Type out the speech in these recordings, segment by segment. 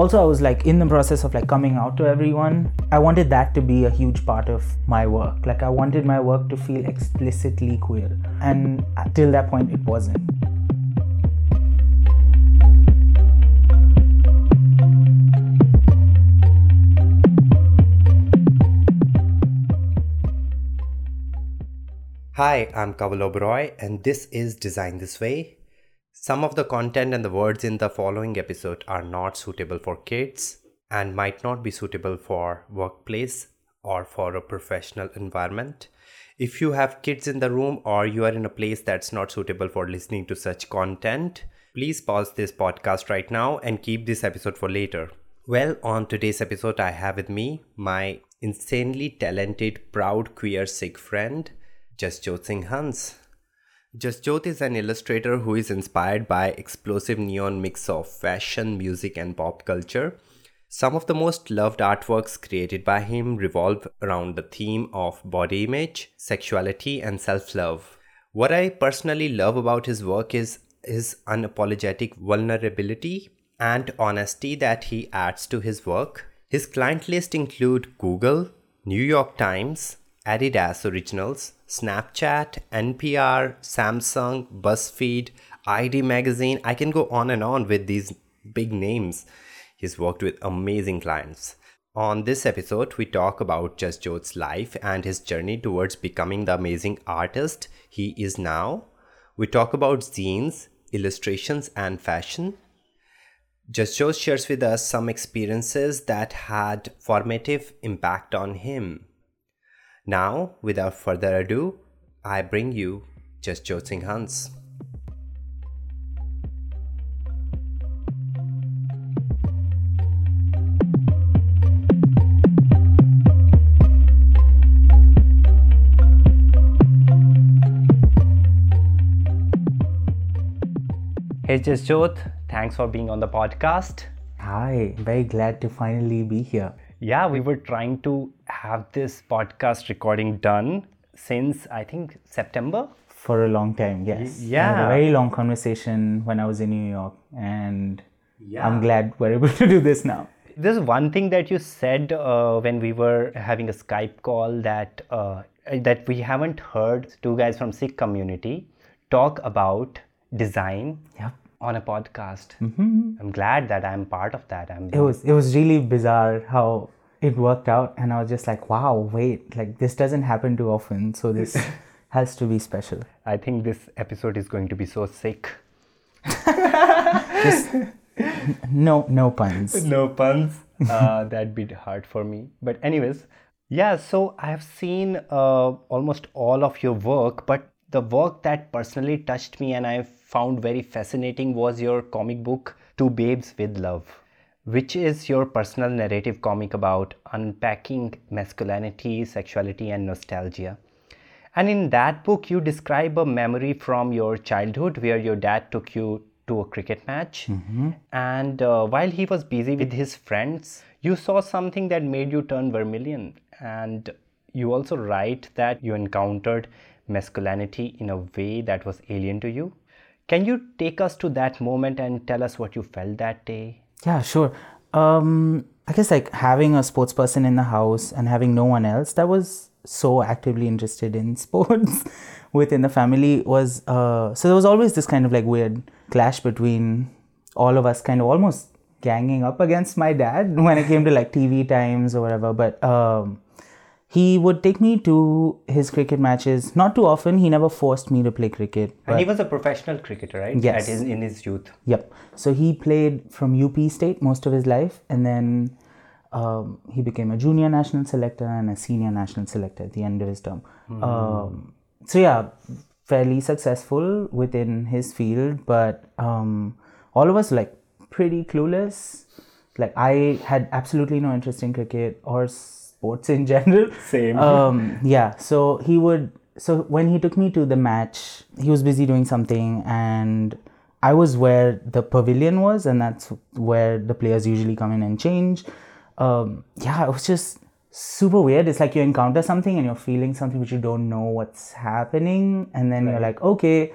also i was like in the process of like coming out to everyone i wanted that to be a huge part of my work like i wanted my work to feel explicitly queer and till that point it wasn't Hi, I'm Kaval Oberoi, and this is Design This Way. Some of the content and the words in the following episode are not suitable for kids and might not be suitable for workplace or for a professional environment. If you have kids in the room or you are in a place that's not suitable for listening to such content, please pause this podcast right now and keep this episode for later. Well, on today's episode, I have with me my insanely talented, proud queer Sikh friend Jasjyot Singh Hans. Jasjyot is an illustrator who is inspired by explosive neon mix of fashion, music and pop culture. Some of the most loved artworks created by him revolve around the theme of body image, sexuality and self-love. What I personally love about his work is his unapologetic vulnerability and honesty that he adds to his work. His client list include Google, New York Times, Adidas Originals, Snapchat, NPR, Samsung, BuzzFeed, ID Magazine. I can go on and on with these big names. He's worked with amazing clients. On this episode, we talk about Just Jasjyot's life and his journey towards becoming the amazing artist he is now. We talk about zines, illustrations, and fashion. Just Jasjot shares with us some experiences that had formative impact on him. Now, without further ado, I bring you Jasjyot Singh Hans. Hey Jasjyot, thanks for being on the podcast. hi very glad to finally be here Yeah, we were trying to have this podcast recording done since I think September. for a long time yes Y- I had yeah. a very long conversation when i was in new york and Yeah. i'm glad we're able to do this now There's one thing that you said uh, when we were having a Skype call that uh, that we haven't heard two guys from Sikh community talk about design yep on a podcast. I'm glad that I'm part of that. I'm it was it was really bizarre how it worked out and i was just like wow wait like this doesn't happen too often so this has to be special I think this episode is going to be so sick. no no puns no puns. Uh, that'd be hard for me. But anyways, yeah. So I have seen uh, almost all of your work, but the work that personally touched me and I found very fascinating was your comic book To Babes with Love, which is your personal narrative comic about unpacking masculinity, sexuality, and nostalgia. And in that book, you describe a memory from your childhood where your dad took you to a cricket match. And uh, while he was busy with his friends, you saw something that made you turn vermilion. And you also write that you encountered masculinity in a way that was alien to you. Can you take us to that moment and tell us what you felt that day? Yeah, sure. Um, I guess like having a sports person in the house and having no one else that was so actively interested in sports within the family was uh, so there was always this kind of like weird clash between all of us, kind of almost ganging up against my dad when it came to like TV times or whatever. But um, he would take me to his cricket matches. Not too often. He never forced me to play cricket. And he was a professional cricketer, right? Yes. At his, in his youth. Yep. So he played from UP State most of his life, and then um, he became a junior national selector and a senior national selector at the end of his term. Um, so yeah, fairly successful within his field, but um, all of us like pretty clueless. Like I had absolutely no interest in cricket or sports in general. Same. Um, yeah. So he would. So when he took me to the match, he was busy doing something, and I was where the pavilion was, and that's where the players usually come in and change. Um, yeah, it was just super weird. It's like you encounter something and you're feeling something but you don't know what's happening, and then you're like, okay,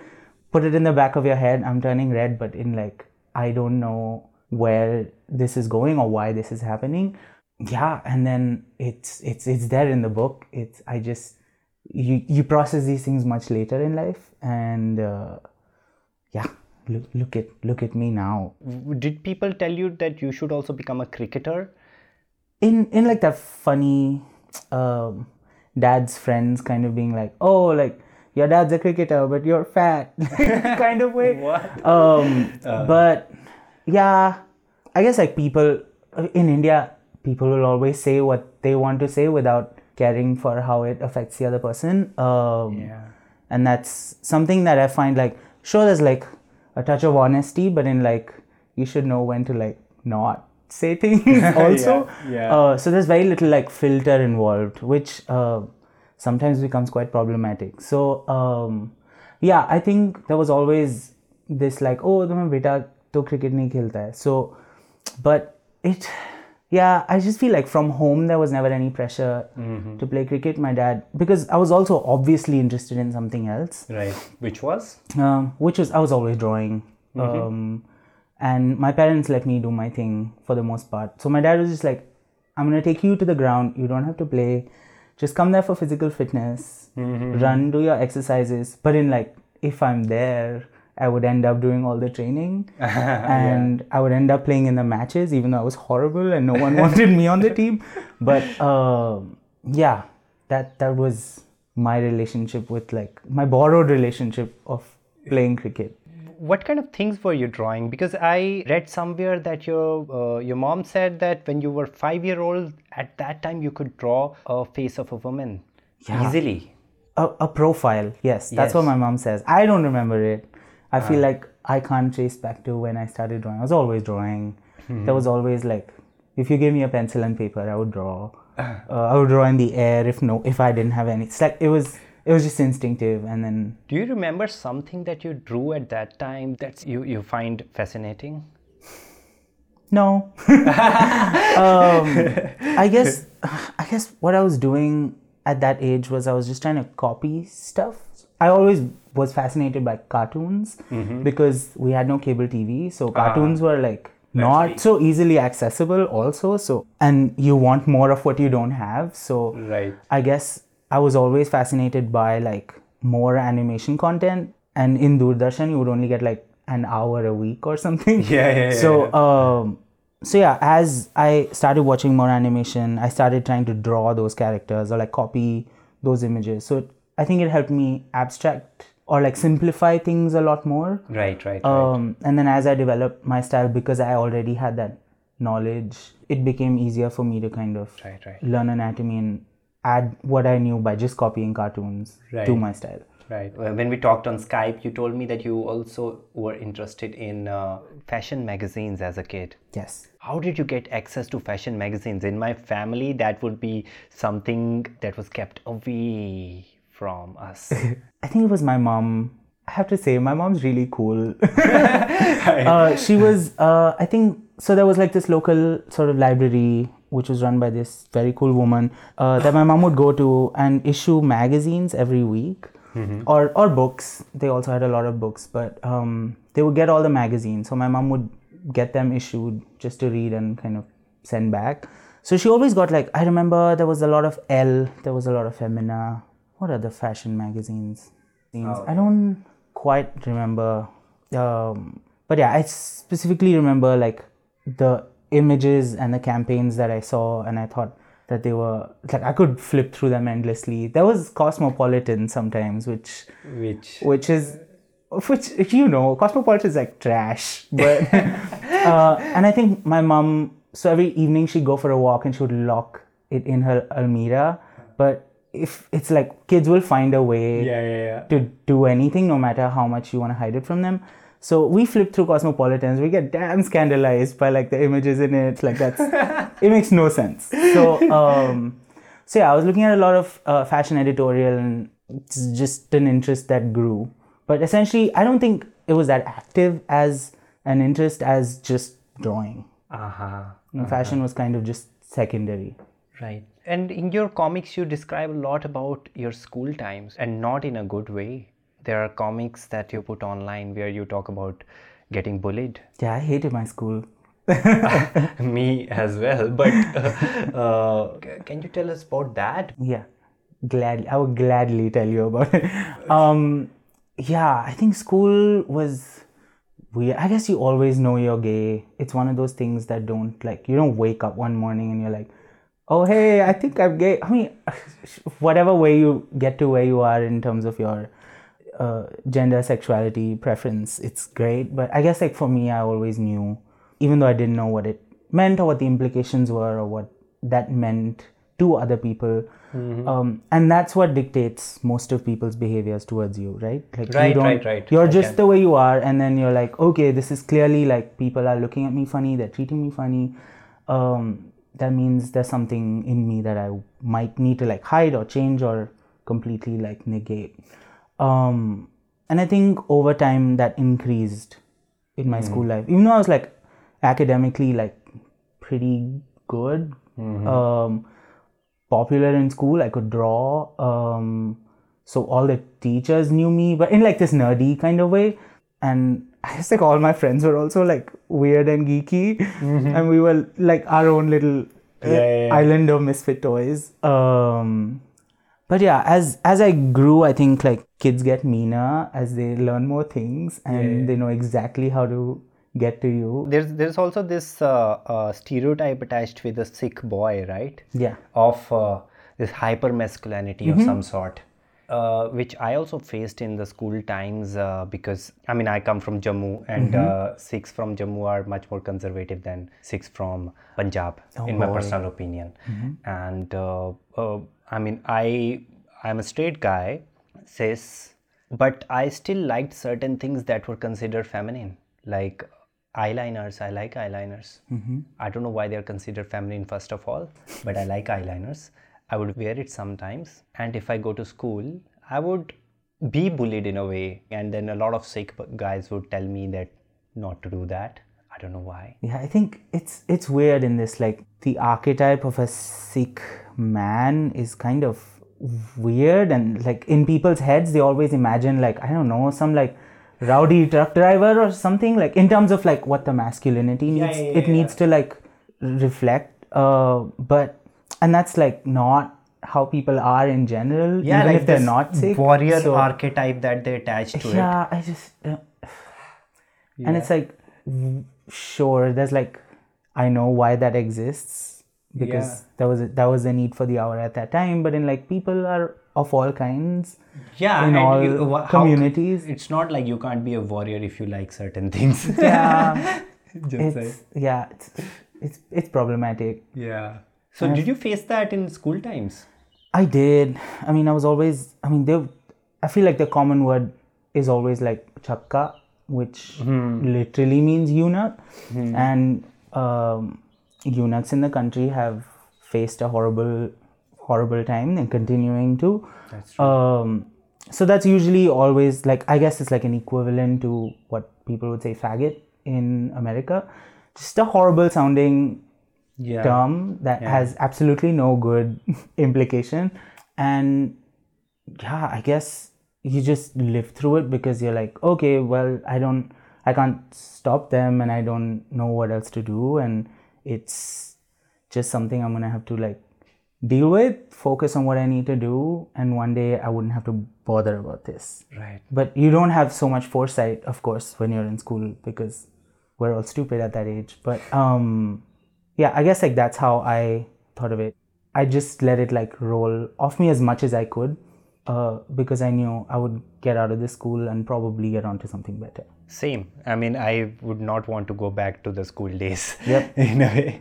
put it in the back of your head. I'm turning red, but in like I don't know where this is going or why this is happening yeah and then it's it's it's there in the book. It's i just you you process these things much later in life and uh, yeah look, look at look at me now. Did people tell you that you should also become a cricketer? In in like that funny um, dad's friends kind of being like oh like your dad's a cricketer but you're fat kind of way. What? um but yeah i guess like people in india people will always say what they want to say without caring for how it affects the other person. Um, yeah. And that's something that I find like, sure, there's like a touch of honesty, but in like, you should know when to like not say things also. yeah. yeah. Uh, so there's very little like filter involved, which uh, sometimes becomes quite problematic. So, um, yeah, I think there was always this like, oh, my beta to cricket nahi khelta hai. So, but it yeah i just feel like from home there was never any pressure to play cricket. My dad because i was also obviously interested in something else. Right. Which was? Um, which was I was always drawing, um, and my parents let me do my thing for the most part. So my dad was just like, "I'm gonna take you to the ground. You don't have to play. Just come there for physical fitness, run, do your exercises. But in like, if I'm there, I would end up doing all the training, and I would end up playing in the matches, even though I was horrible and no one wanted me on the team. But um yeah, that that was my relationship with like my borrowed relationship of playing cricket. what kind of things were you drawing because i read somewhere that your uh, your mom said that when you were 5 year old at that time you could draw a face of a woman Yeah. easily A, a profile, yes, that's what my mom says. I don't remember it. I feel like I can't trace back to when I started drawing. I was always drawing. There was always like, if you gave me a pencil and paper, I would draw. Uh, I would draw in the air if no, if I didn't have any. It's like it was, it was just instinctive, and then do you remember something that you drew at that time that you, you find fascinating No. um, I guess I guess what I was doing at that age was I was just trying to copy stuff. I always was fascinated by cartoons because we had no cable TV, so cartoons were like not so easily accessible also so and you want more of what you don't have so right. I guess I was always fascinated by like more animation content, and in Doordarshan you would only get like an hour a week or something. Yeah, yeah, yeah, So, um, so yeah, as I started watching more animation, I started trying to draw those characters or like copy those images. So I think it helped me abstract or like simplify things a lot more. right right, right. Um, and then as I developed my style, because I already had that knowledge, it became easier for me to kind of Right, right. learn anatomy and add what I knew by just copying cartoons to my style. Right. Well, When we talked on Skype, you told me that you also were interested in uh, fashion magazines as a kid. Yes. How did you get access to fashion magazines? In my family, that would be something that was kept away from us. I think it was my mom. I have to say, my mom's really cool. uh, she was, uh, I think, so there was like this local sort of library which was run by this very cool woman uh, that my mom would go to and issue magazines every week or, or books. They also had a lot of books, but um, they would get all the magazines. So my mom would get them issued just to read and kind of send back. So she always got like, I remember there was a lot of Elle, there was a lot of Femina. What are the fashion magazines? I don't quite remember. Um, but yeah, I specifically remember like the images and the campaigns that I saw, and I thought that they were like I could flip through them endlessly. There was Cosmopolitan sometimes, which Which which is which you know Cosmopolitan is like trash, but uh, and I think my mom. So every evening she'd go for a walk and she would lock it in her Almira, but if it's like kids will find a way yeah, yeah, yeah. to do anything no matter how much you want to hide it from them so we flip through cosmopolitans we get damn scandalized by like the images in it like that's it makes no sense so um so yeah i was looking at a lot of uh, fashion editorial and it's just an interest that grew but essentially i don't think it was that active as an interest as just drawing Uh-huh. And fashion was kind of just secondary Right. And in your comics, you describe a lot about your school times and not in a good way. There are comics that you put online where you talk about getting bullied. yeah i hated my school Me as well. But uh, can you tell us about that? Yeah, gladly. I would gladly tell you about it. Um, yeah, I think school was weird. I guess you always know you're gay. It's one of those things that don't like you don't wake up one morning and you're like, oh hey, I think I'm gay. I mean, whatever way you get to where you are in terms of your uh, gender, sexuality, preference, it's great. But I guess like for me, I always knew, even though I didn't know what it meant or what the implications were or what that meant to other people. Mm-hmm. Um, and that's what dictates most of people's behaviors towards you, right? Like Right, you don't, right, right. You're just the way you are, and then you're like, okay, this is clearly like people are looking at me funny, they're treating me funny. Um, that means there's something in me that I might need to like hide or change or completely like negate. Um, and I think over time that increased in my school life, even though I was like academically like pretty good. Um, popular in school. I could draw. Um, so all the teachers knew me, but in like this nerdy kind of way. And I guess like all my friends were also like weird and geeky, and we were like our own little uh, Yeah, yeah, yeah. island of misfit toys. Um, but yeah, as as I grew, I think like kids get meaner as they learn more things and they know exactly how to get to you. There's there's also this uh, uh, stereotype attached with a Sikh boy, right? Yeah. Of uh, this hyper masculinity of some sort. Uh, which I also faced in the school times uh, because I mean I come from Jammu and uh, Sikhs from Jammu are much more conservative than Sikhs from Punjab in my boy. personal opinion. And uh, uh, I mean I I'm a straight guy cis but I still liked certain things that were considered feminine like eyeliners. I like eyeliners. I don't know why they're considered feminine first of all but I like eyeliners I would wear it sometimes. And if I go to school I would be bullied in a way. And then a lot of Sikh guys would tell me that not to do that. I don't know why. Yeah, I think it's it's weird in this like the archetype of a Sikh man is kind of weird. And like in people's heads they always imagine like I don't know some like rowdy truck driver or something like in terms of like what the masculinity needs. yeah, it yeah, needs to like reflect. Uh but and that's like not how people are in general even if they're not Sikh warrior so- archetype that they attach to it. Yeah i just uh, and it's like sure there's like i know why that exists because Yeah. there was a, that was the need for the hour at that time but in like people are of all kinds yeah in all you- how- communities. it's not like you can't be a warrior if you like certain things. Yeah. It's yeah it's, it's it's problematic. Yeah so did you face that in school times I did. I mean, I was always. I mean, they. I feel like the common word is always like chakka, which literally means eunuch, and um, eunuchs in the country have faced a horrible, horrible time and continuing to. That's Um, so that's usually always like I guess it's like an equivalent to what people would say faggot in America. Just a horrible sounding yeah. term that has absolutely no good implication. And yeah i guess you just live through it because you're like okay well i don't i can't stop them and i don't know what else to do. And it's just something i'm gonna have to like deal with focus on what i need to do. And one day i wouldn't have to bother about this. Right. But you don't have so much foresight of course when you're in school because we're all stupid at that age. But um yeah i guess like that's how i thought of it. I just let it like roll off me as much as i could uh, because i knew i would get out of this school and probably get onto something better. Same. I mean i would not want to go back to the school days. Yep. in a way.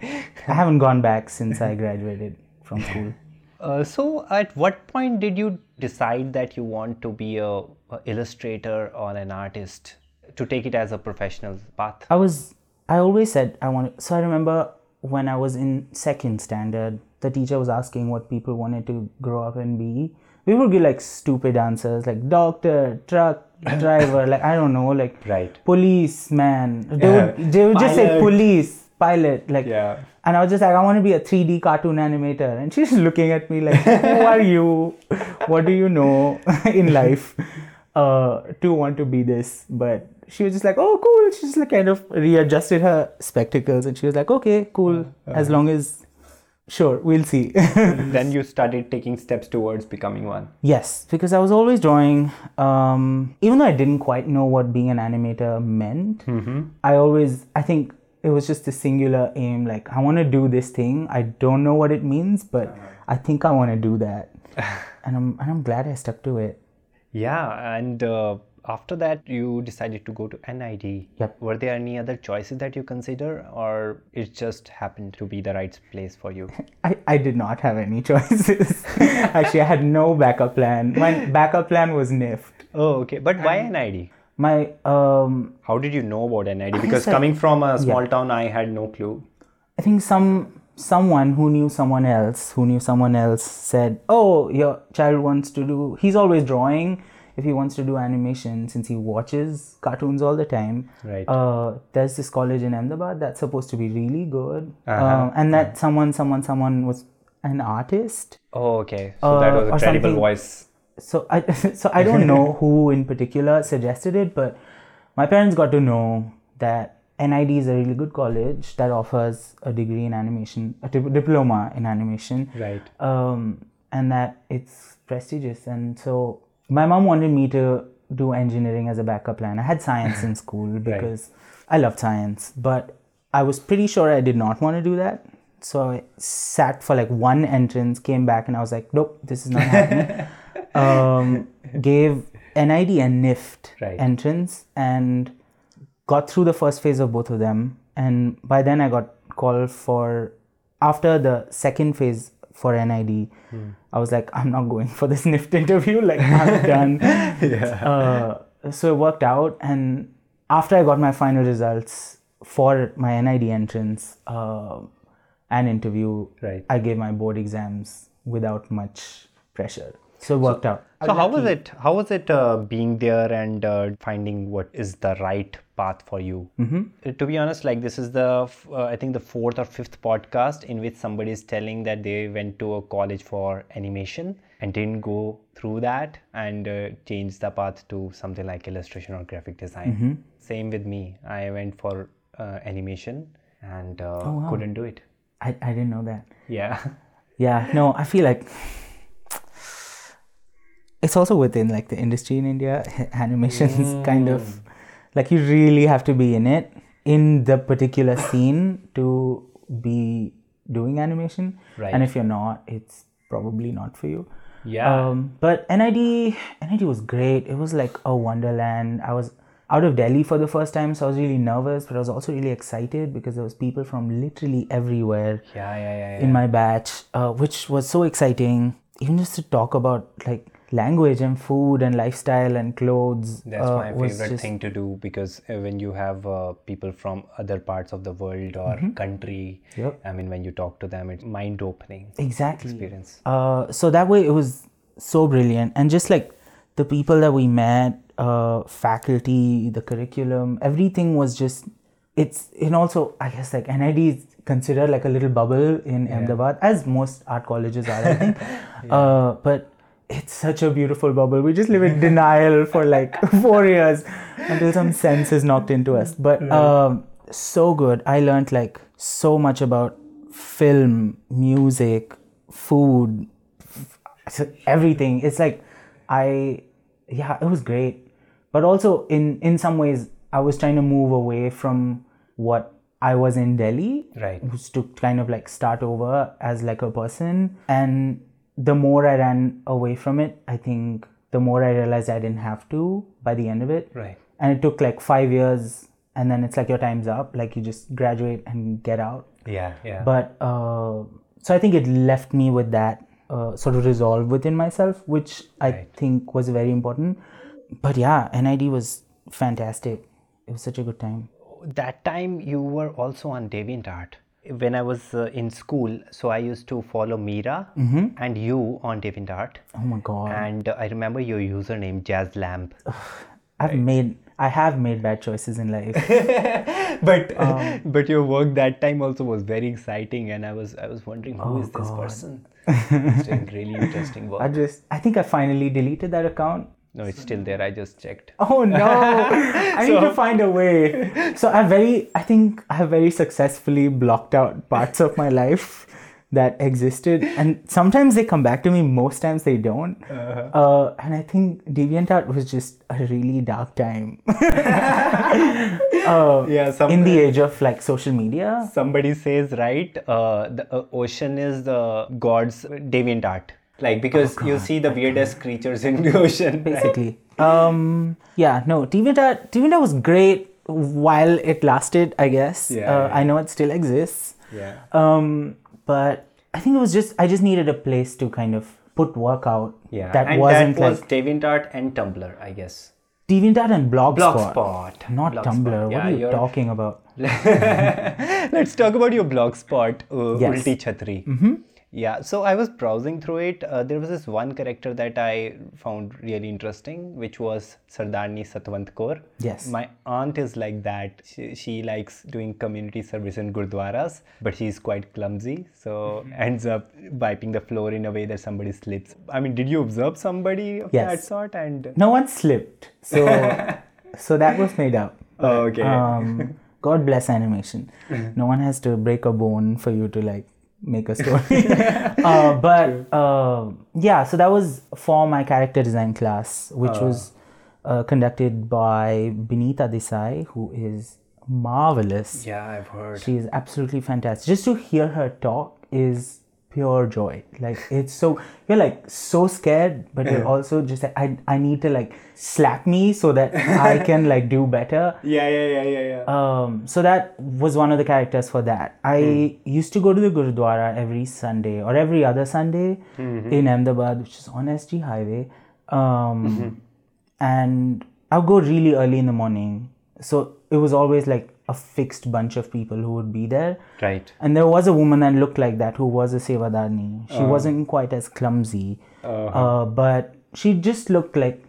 I haven't gone back since i graduated from school. Uh, so, at what point did you decide that you want to be a, a illustrator or an artist to take it as a professional path? I was I always said I wanted so I remember when I was in second standard the teacher was asking what people wanted to grow up and be. We would give like stupid answers like doctor, truck driver, like I don't know, like Right. policeman. They Yeah. would they would just say police, pilot, like Yeah. and I was just like, I want to be a 3D cartoon animator. And she's looking at me like, Who are you? What do you know in life uh, to want to be this? But she was just like, oh, cool. She just like kind of readjusted her spectacles and she was like, okay, cool. As long as, sure, we'll see. then you started taking steps towards becoming one. yes, because I was always drawing. Um, even though I didn't quite know what being an animator meant, I always, I think it was just a singular aim. Like, I want to do this thing. I don't know what it means, but I think I want to do that. and I'm, and I'm glad I stuck to it. Yeah, and uh, after that, you decided to go to NID. Yep. Were there any other choices that you consider, or it just happened to be the right place for you? I, I did not have any choices. Actually, I had no backup plan. My backup plan was NIFT. oh, okay. But why NID? My um, How did you know about NID? Because I- coming from a small town, I had no clue. I think some someone who knew someone else who knew someone else said, "Oh, your child wants to do. He's always drawing. If he wants to do animation, since he watches cartoons all the time, Right. uh, there's this college in Ahmedabad that's supposed to be really good, Uh-huh. um, and that someone, someone, someone was an artist." Oh, okay. So that Uh, was a credible something- voice. so I so I don't know who in particular suggested it, but my parents got to know that NID is a really good college that offers a degree in animation, a dip- diploma in animation, Right. um, and that it's prestigious. And so my mom wanted me to do engineering as a backup plan. I had science in school because I loved science, but I was pretty sure I did not want to do that. So I sat for like one entrance, came back, and I was like, nope, this is not happening. um, gave NID and NIFT Right. entrance and got through the first phase of both of them. And by then I got called for, after the second phase for NID, I was like, I'm not going for this NIFT interview. Like, I'm done. uh, so it worked out. And after I got my final results for my NID entrance uh, and interview, Right. I gave my board exams without much pressure. So it worked out. So how was it? How was it uh, being there and uh, finding what is the right path for you? Mm-hmm. To be honest, like this is the uh, I think the fourth or fifth podcast in which somebody is telling that they went to a college for animation and didn't go through that and uh, changed the path to something like illustration or graphic design. Same with me. I went for uh, animation and uh, couldn't do it. I, I didn't know that. Yeah. Yeah, no, I feel like it's also within like the industry in India. Animations kind of like you really have to be in it in the particular scene to be doing animation. Right. And if you're not, it's probably not for you. Yeah. Um, but NID, NID was great. It was like a wonderland. I was out of Delhi for the first time, so I was really nervous, but I was also really excited because there was people from literally everywhere yeah, yeah, yeah, yeah. in my batch, uh, which was so exciting. Even just to talk about like language and food and lifestyle and clothes. That's uh, my favorite just- thing to do because uh, when you have uh, people from other parts of the world or country, Mm-hmm. Yep. I mean, when you talk to them, it's mind opening Exactly. experience. Uh, so that way it was so brilliant, and just like the people that we met, uh, faculty, the curriculum, everything was just. It's and also I guess like NID is considered like a little bubble in Ahmedabad, as most art colleges are, I think. uh, but it's such a beautiful bubble. We just live in denial for like four years until some sense is knocked into us. But um, so good. I learned like so much about film, music, food, everything it's like i yeah it was great but also in in some ways i was trying to move away from what i was in delhi Right. to kind of like start over as like a person and the more i ran away from it i think the more i realized i didn't have to by the end of it Right. and it took like five years and then it's like your time's up like you just graduate and get out Yeah, yeah. but uh, so i think it left me with that uh, sort of resolve within myself which i Right. think was very important but yeah nid was fantastic it was such a good time that time you were also on DeviantArt. When I was uh, in school, so I used to follow Mira and you on DeviantArt. oh my god. And uh, I remember your username, Jazz Lamp. i've made i have made bad choices in life. But Um, but your work that time also was very exciting and i was i was wondering who is this person? Doing really interesting work. i just i think i finally deleted that account No, it's still there. I just checked. Oh no! I need to find a way. So I very, I think I have very successfully blocked out parts of my life that existed, and sometimes they come back to me. Most times they don't. Uh-huh. uh and I think DeviantArt was just a really dark time uh, Yeah, some, in the age of like social media. somebody says right. Uh, the uh, ocean is the god's deviant art. Like because you see the weirdest creatures in the ocean. right? basically. Um, yeah, no, DeviantArt, DeviantArt was great while it lasted, I guess. Yeah, uh, yeah. I know it still exists. Yeah. Um, but I think it was just, I just needed a place to kind of put work out Yeah. that and wasn't that was like DeviantArt and Tumblr, I guess. DeviantArt and Blogspot. Blogspot. Not Blogspot. Tumblr. What are you you're- talking about? Let's talk about your blogspot, uh, Yes. Ulti Chhatri. Mm-hmm. Yeah, so I was browsing through it. Uh, there was this one character that I found really interesting, which was Sardarni Satwant Kaur. Yes. My aunt is like that. She, she likes doing community service in gurdwaras, but she's quite clumsy, so ends up wiping the floor in a way that somebody slips. I mean, did you observe somebody of Yes. that sort? And No one slipped. So, so that was made up. oh, okay. um, God bless animation. No one has to break a bone for you to like make a story. uh, but uh, yeah, so that was for my character design class, which was uh, conducted by Binita Desai, who is marvelous. yeah, I've heard. She is absolutely fantastic. Just to hear her talk is pure joy. Like it's so you're like so scared, but you're also just like I I need to like slap me so that I can like do better. Yeah, yeah, yeah, yeah, yeah. Um, so that was one of the characters for that. I used to go to the Gurudwara every Sunday or every other Sunday in Ahmedabad, which is on SG Highway. Um, And I'll go really early in the morning. So it was always like a fixed bunch of people who would be there. right. And there was a woman that looked like that who was a Sevadarni. She wasn't quite as clumsy, uh, but she just looked like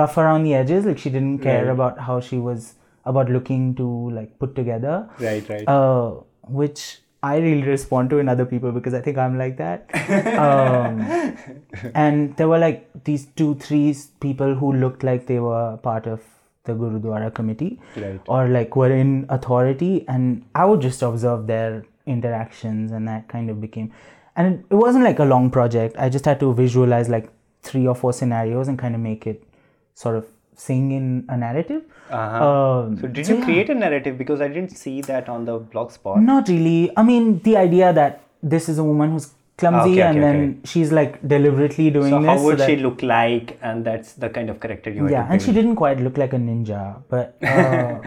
rough around the edges. Like she didn't care about how she was about looking to like put together. Right, right. Uh, which I really respond to in other people because I think I'm like that. um, and there were like these two, three people who looked like they were part of the Gurudwara committee Right. or like were in authority, and I would just observe their interactions, and that kind of became. And it, it wasn't like a long project. I just had to visualize like three or four scenarios and kind of make it sort of sing in a narrative. Uh-huh. Um, So did you create a narrative because I didn't see that on the blog spot. Not really. I mean, the idea that this is a woman who's clumsy Okay, and okay, then she's like deliberately doing So this. how would that, she look like? And that's the kind of character you Yeah, and she didn't quite look like a ninja, but uh,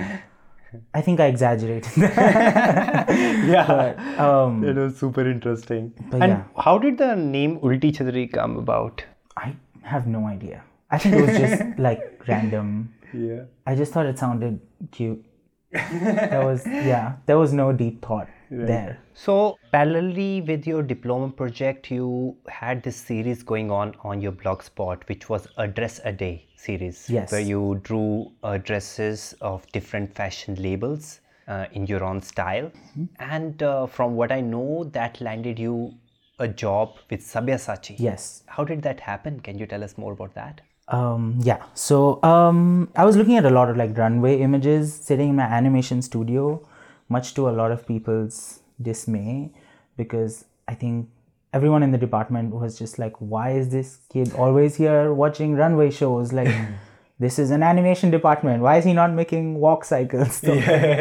I think I exaggerated. yeah, um, that was super interesting. But and yeah. how did the name Ulti Chhatri come about? I have no idea. I think it was just like random. Yeah. I just thought it sounded cute. There was yeah, there was no deep thought there. So parallelly with your diploma project, you had this series going on on your blogspot, which was a dress a day series, Yes. where you drew uh, dresses of different fashion labels uh, in your own style. And uh, from what I know, that landed you a job with Sabyasachi. Yes. How did that happen? Can you tell us more about that? Um, yeah. So um, I was looking at a lot of like runway images sitting in my animation studio, much to a lot of people's dismay, because I think everyone in the department was just like, why is this kid always here watching runway shows? Like, this is an animation department. Why is he not making walk cycles? So,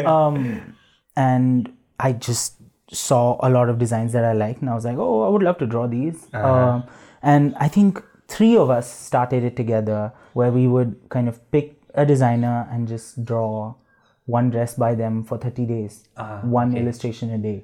um, and I just saw a lot of designs that I liked, and I was like, oh, I would love to draw these. Um, and I think three of us started it together, where we would kind of pick a designer and just draw one dress by them for 30 days, one illustration a day,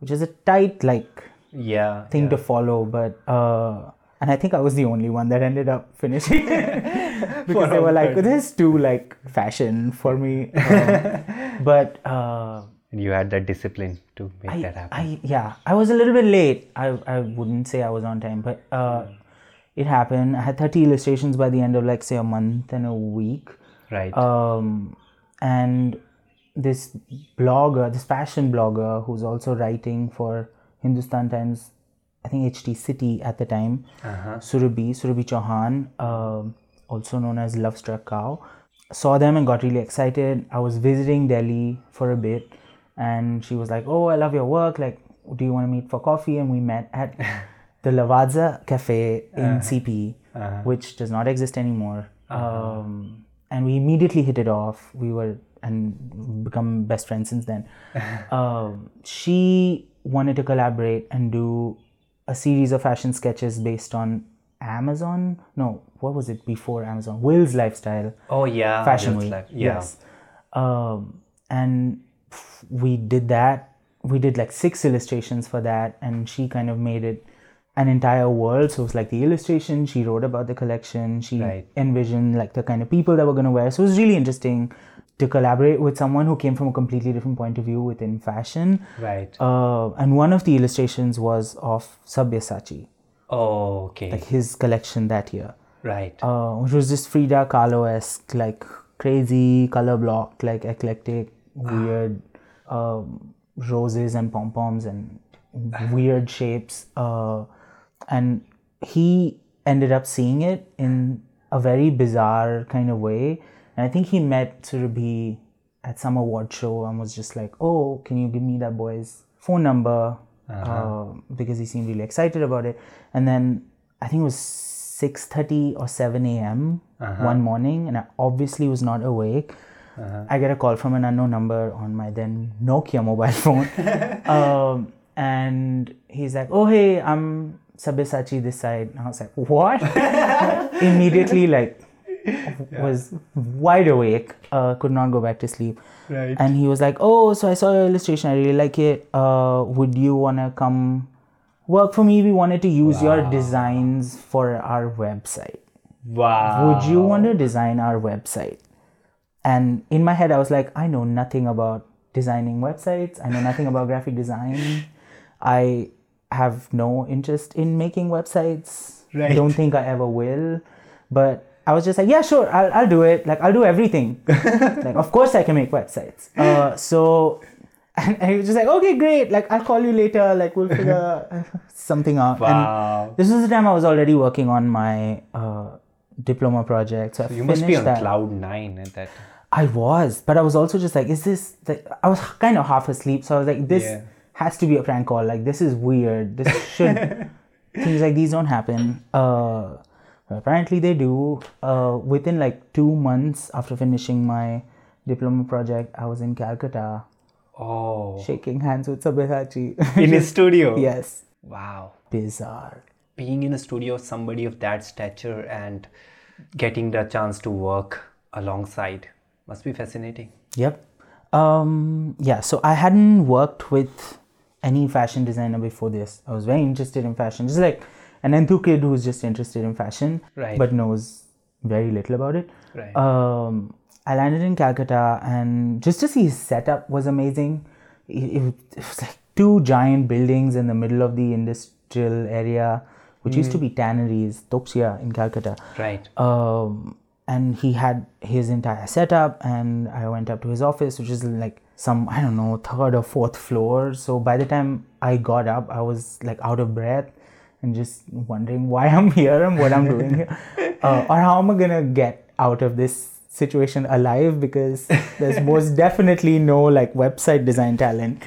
which is a tight like Yeah. thing to follow, but. Uh, and I think I was the only one that ended up finishing because they were like, "This is too like fashion for me." Um, but uh, And you had that discipline to make I, that happen. I yeah, I was a little bit late. I I wouldn't say I was on time, but uh, it happened. I had 30 illustrations by the end of like say a month and a week. right. Um, and this blogger, this fashion blogger, who's also writing for Hindustan Times, I think HT City at the time, Surabhi, Surabhi Chauhan, um, also known as Love Struck Cow. Saw them and got really excited. I was visiting Delhi for a bit, and she was like, "Oh, I love your work. Like, do you want to meet for coffee?" And we met at the Lavazza Cafe in CP, which does not exist anymore. Um, and we immediately hit it off. We were and become best friends since then. um, she wanted to collaborate and do a series of fashion sketches based on Amazon. No, what was it before Amazon? Will's Lifestyle Oh yeah, Fashion Will's Week. Life. Yeah. Yes. Um, and we did that. We did like six illustrations for that, and she kind of made it an entire world. So it was like the illustration. She wrote about the collection. She Right. envisioned like the kind of people that were going to wear. So it was really interesting to collaborate with someone who came from a completely different point of view within fashion. Right. Uh, and one of the illustrations was of Sabyasachi, oh, okay. like his collection that year right. uh, which was just Frida Kahlo esque, like crazy color block, like eclectic, weird um, roses and pom poms and weird shapes. Uh, and he ended up seeing it in a very bizarre kind of way. And I think he met Surabhi at some award show and was just like, "Oh, can you give me that boy's phone number?" uh because he seemed really excited about it. And then I think it was 6:30 or 7 a.m. one morning, and I obviously was not awake. I get a call from an unknown number on my then Nokia mobile phone, um, and he's like, "Oh hey, I'm Sabyasachi this side." And I was like, "What?" Immediately, like, was wide awake, uh, could not go back to sleep. Right. And he was like, "Oh, so I saw your illustration. I really like it. Uh, would you wanna come work for me? We wanted to use your designs for our website. wow. Would you want to design our website?" And in my head, I was like, "I know nothing about designing websites. I know nothing about graphic design. I have no interest in making websites. I Right. don't think I ever will." But I was just like, "Yeah, sure. I'll I'll do it. Like I'll do everything. like of course I can make websites." Uh, so. And, and he was just like, okay, great. Like, I'll call you later. Like, we'll figure something out. And Wow. this was the time I was already working on my uh, diploma project. So, I You must be on that. cloud nine at that. time. I was, but I was also just like, is this? The, I was kind of half asleep, so I was like, this Yeah. Has to be a prank call. Like, this is weird. This should things like these don't happen. Uh, apparently they do. Uh, within like two months after finishing my diploma project, I was in Calcutta Oh. shaking hands with Sabyasachi. In his studio. yes, Wow. bizarre. Being in a studio of somebody of that stature and getting the chance to work alongside must be fascinating. Yep. Um, yeah, so I hadn't worked with any fashion designer before this. I was very interested in fashion, just like an Enthu kid who's just interested in fashion, Right. but knows very little about it. Right. Um, I landed in Calcutta, and just to see his setup was amazing. It, it, it was like two giant buildings in the middle of the industrial area, which used to be tanneries, Topsia in Calcutta Right. um, and he had his entire setup and i went up to his office which is like some i don't know third or fourth floor. So by the time i got up i was like out of breath and just wondering why i'm here and what i'm doing here. Uh, or how am i gonna get out of this situation alive? Because there's most definitely no like website design talent.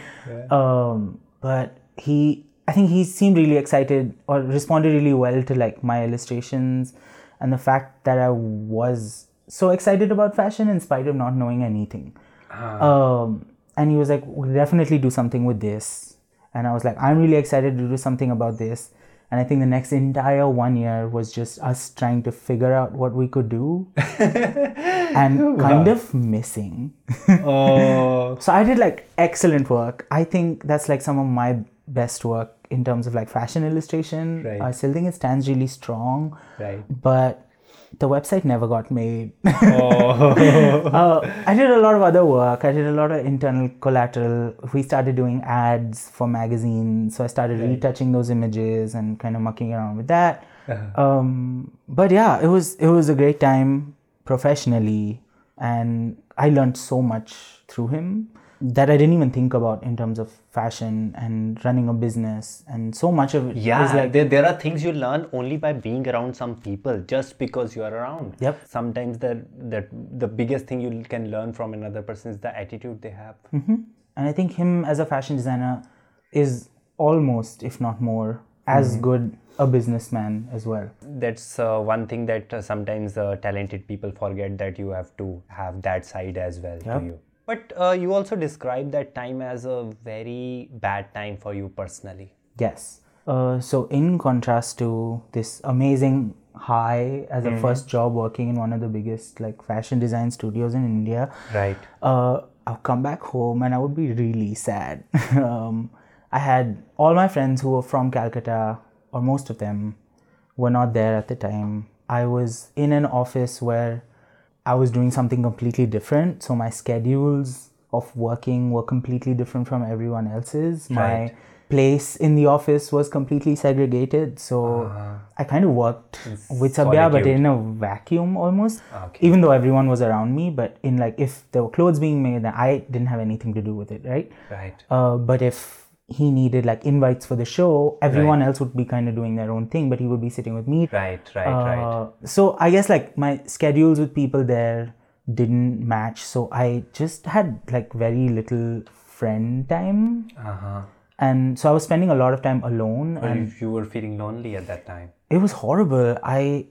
Um, but he i think he seemed really excited or responded really well to like my illustrations and the fact that i was so excited about fashion in spite of not knowing anything um, and he was like we'll definitely do something with this and i was like i'm really excited to do something about this and i think the next entire one year was just us trying to figure out what we could do and kind of missing Oh. so I did like excellent work. I think that's like some of my best work in terms of like fashion illustration. Right. I still think it stands really strong, Right. but the website never got made. Oh. uh, I did a lot of other work. I did a lot of internal collateral. We started doing ads for magazines, so I started retouching those images and kind of mucking around with that. Um, but yeah, it was it was a great time professionally, and I learned so much through him. That I didn't even think about in terms of fashion and running a business. And so much of it is Yeah, like, there, there are things you learn only by being around some people, just because you are around. Yep. Sometimes the, the, the biggest thing you can learn from another person is the attitude they have. and I think him as a fashion designer is almost, if not more, as Mm-hmm. good a businessman as well. That's uh, one thing that uh, sometimes uh, talented people forget that you have to have that side as well Yep. to you. But uh, you also describe that time as a very bad time for you personally. Yes. Uh, so, in contrast to this amazing high as a first job working in one of the biggest like fashion design studios in India, Right. uh, I'll come back home and I would be really sad. um, I had all my friends who were from Calcutta, or most of them, were not there at the time. I was in an office where I was doing something completely different. So my schedules of working were completely different from everyone else's. My place in the office was completely segregated. So I kind of worked with Sabya, but in a vacuum almost. Okay. Even though everyone was around me, but in like if there were clothes being made, then I didn't have anything to do with it, right? Right. Uh, but if he needed like invites for the show, everyone else would be kind of doing their own thing, but he would be sitting with me. Right, right, right. Uh, so I guess like my schedules with people there didn't match, so I just had like very little friend time, Uh-huh. and so I was spending a lot of time alone, and you were feeling lonely at that time. it was horrible. I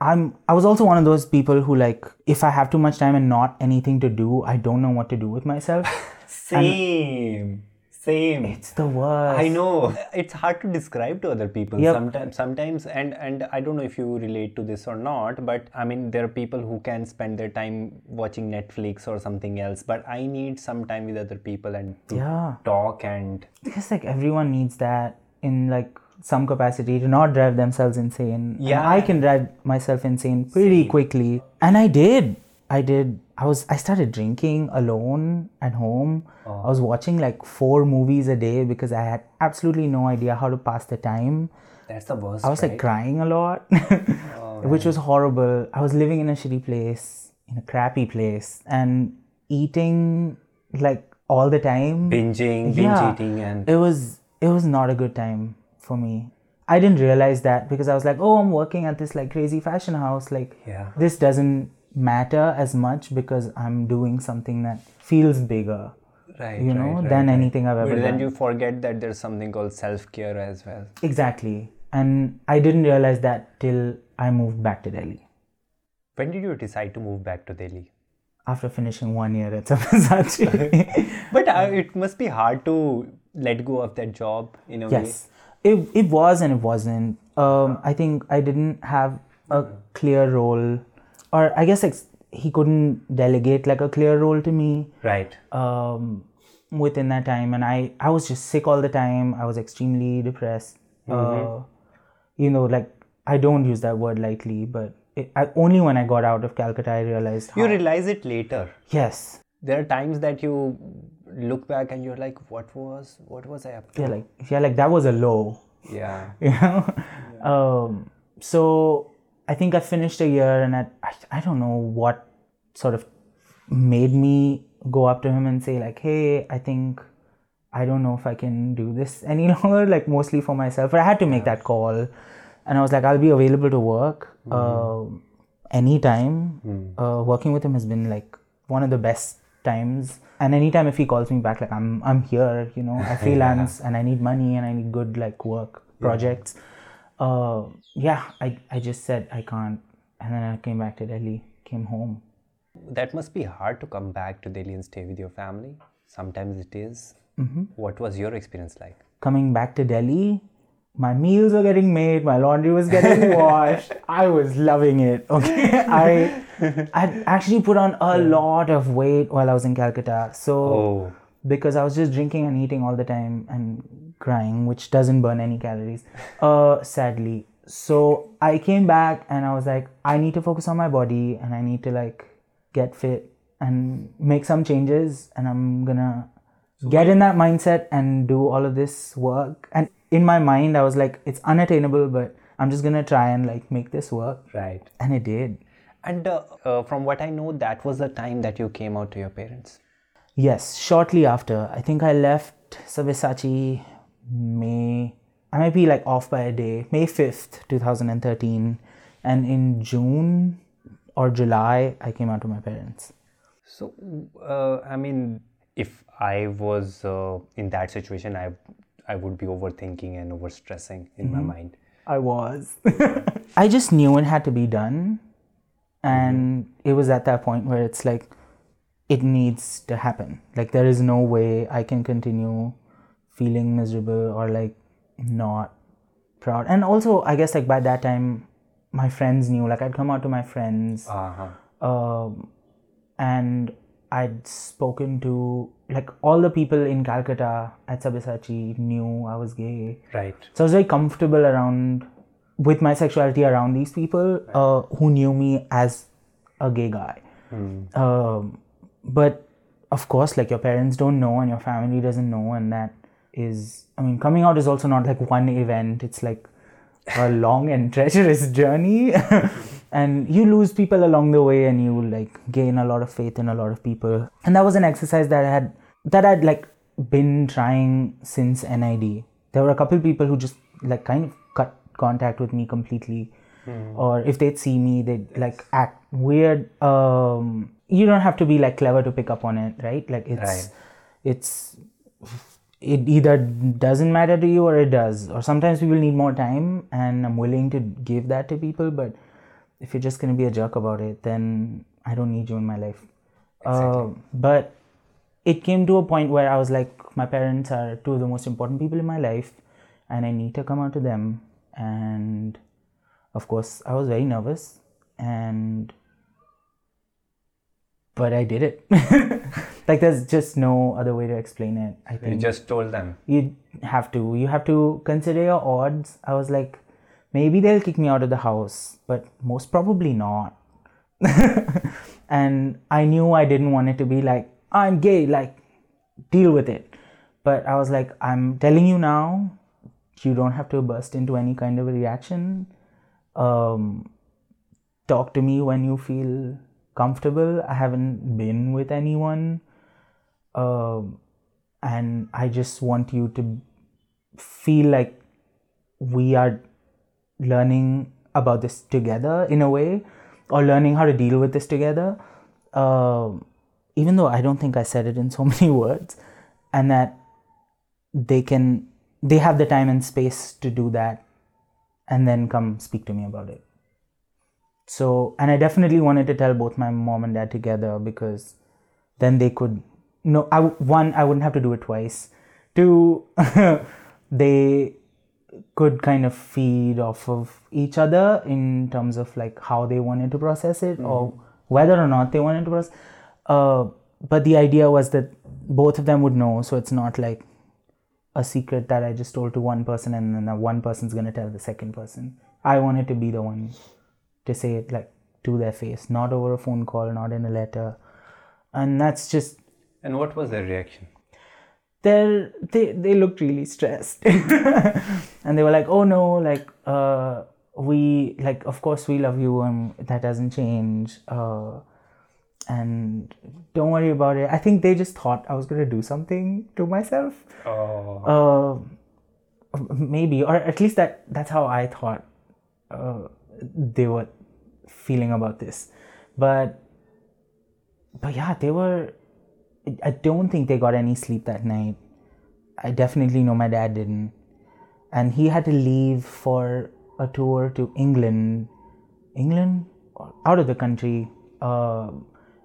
I'm I was also one of those people who like if I have too much time and not anything to do, I don't know what to do with myself. Same. Same. it's the worst. I know it's hard to describe to other people Yep. sometimes sometimes and and I don't know if you relate to this or not but I mean there are people who can spend their time watching Netflix or something else but I need some time with other people and to Yeah. talk and because like everyone needs that in like some capacity to not drive themselves insane. And Yeah. I can drive myself insane pretty quickly, and I did. I did. I was. I started drinking alone at home. Oh. I was watching like four movies a day because I had absolutely no idea how to pass the time. that's the worst I was like crying a lot, oh, which was horrible. I was living in a shitty place, in a crappy place, and eating like all the time binging binge yeah, eating and it was it was not a good time for me i didn't realize that because i was like oh i'm working at this like crazy fashion house like Yeah. this doesn't matter as much because i'm doing something that feels bigger right you know right, right, than right. anything i've ever but then done. you forget that there's something called self-care as well. Exactly. And i didn't realize that till i moved back to delhi. When did you decide to move back to Delhi? After finishing one year at Sabyasachi. but uh, it must be hard to let go of that job in a way. Yes, it, it was and it wasn't. Um, I think I didn't have a clear role, or I guess like he couldn't delegate like a clear role to me right um, within that time, and I I was just sick all the time. I was extremely depressed. Uh, you know, like I don't use that word lightly, but it, I, only when I got out of Calcutta I realized. you realize it later yes, there are times that you look back and you're like what was what was i up to yeah, like yeah, like that was a low. yeah you know um, so i think i finished a year and I, I i don't know what sort of made me go up to him and say like hey i think i don't know if i can do this any longer like mostly for myself. But i had to make that call and i was like i'll be available to work um anytime. Uh, working with him has been like one of the best times. And anytime if he calls me back like i'm i'm here you know i freelance and i need money and i need good like work projects uh yeah i i just said i can't. And then i came back to delhi came home. That must be hard to come back to delhi and stay with your family. Sometimes it is. what was your experience like? Coming back to delhi my meals were getting made my laundry was getting washed. I was loving it okay? I i actually put on a lot of weight while i was in calcutta. So oh. because I was just drinking and eating all the time and crying, which doesn't burn any calories, uh, sadly. So I came back and I was like, I need to focus on my body and I need to like get fit and make some changes. And I'm gonna get in that mindset and do all of this work. And in my mind, I was like, it's unattainable, but I'm just gonna try and like make this work. right And it did. and uh, uh, from what i know that was the time that you came out to your parents Yes, shortly after. I think I left Sabyasachi May. I might be like off by a day. May 5th, 2013. And in June or July, I came out to my parents. So, uh, I mean, if I was uh, in that situation, I I would be overthinking and overstressing in my mind. I was. I just knew it had to be done. And it was at that point where it's like, it needs to happen. Like, there is no way I can continue feeling miserable or like not proud. And also, I guess, like, by that time, my friends knew. Like, I'd come out to my friends. Uh-huh. Um, and I'd spoken to like all the people in Calcutta at Sabyasachi knew I was gay. Right. So I was very comfortable around with my sexuality around these people uh, who knew me as a gay guy. Um, but of course, like your parents don't know and your family doesn't know, and that is, I mean, coming out is also not like one event. It's like a long and treacherous journey. and you lose people along the way and you like gain a lot of faith in a lot of people and that was an exercise that i had that i'd like been trying since nid there were a couple people who just like kind of cut contact with me completely or if they'd see me they'd like act weird um you don't have to be like clever to pick up on it right like it's Right. it's it either doesn't matter to you or it does. Or sometimes people need more time and i'm willing to give that to people but if you're just going to be a jerk about it then i don't need you in my life. Uh, but it came to a point where i was like my parents are two of the most important people in my life and i need to come out to them. And of course i was very nervous and but i did it like there's just no other way to explain it i think. You just told them. you have to you have to consider your odds. I was like maybe they'll kick me out of the house but most probably not. And i knew i didn't want it to be like i'm gay like deal with it. But i was like i'm telling you now you don't have to burst into any kind of a reaction. Um, talk to me when you feel comfortable. I haven't been with anyone um, and I just want you to feel like we are learning about this together in a way, or learning how to deal with this together. Um, even though I don't think I said it in so many words, and that they can, they have the time and space to do that, and then come speak to me about it. So, and I definitely wanted to tell both my mom and dad together because then they could no I one I wouldn't have to do it twice. Two, they could kind of feed off of each other in terms of like how they wanted to process it or whether or not they wanted to process. Uh, but the idea was that both of them would know, so it's not like a secret that I just told to one person and then the one person's gonna tell the second person. I wanted to be the one to say it like to their face, not over a phone call, not in a letter. And that's just And what was their reaction? they're they they looked really stressed and they were like oh no like uh we like of course we love you and that doesn't change uh and don't worry about it i think they just thought i was going to do something to myself Oh. uh, maybe or at least that that's how i thought uh, they were feeling about this but but yeah they were i don't think they got any sleep that night. I definitely know my dad didn't. And he had to leave for a tour to england. England? Out of the country. Uh,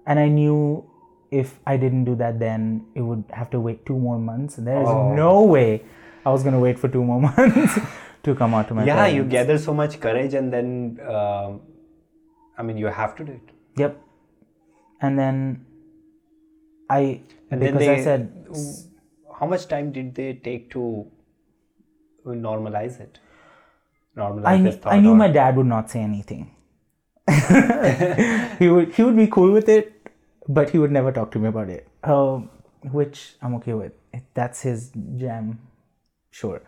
and i knew if i didn't do that then it would have to wait two more months. There is no way i was going to wait for two more months to come out to my yeah, you gather so much courage, and then um, I mean, you have to do it. Yep. And then I And because then they, I said how much time did they take to normalize it? Normalize I, this. I knew my dad would not say anything. he would he would be cool with it, but he would never talk to me about it. Um, which I'm okay with. If that's his jam, sure.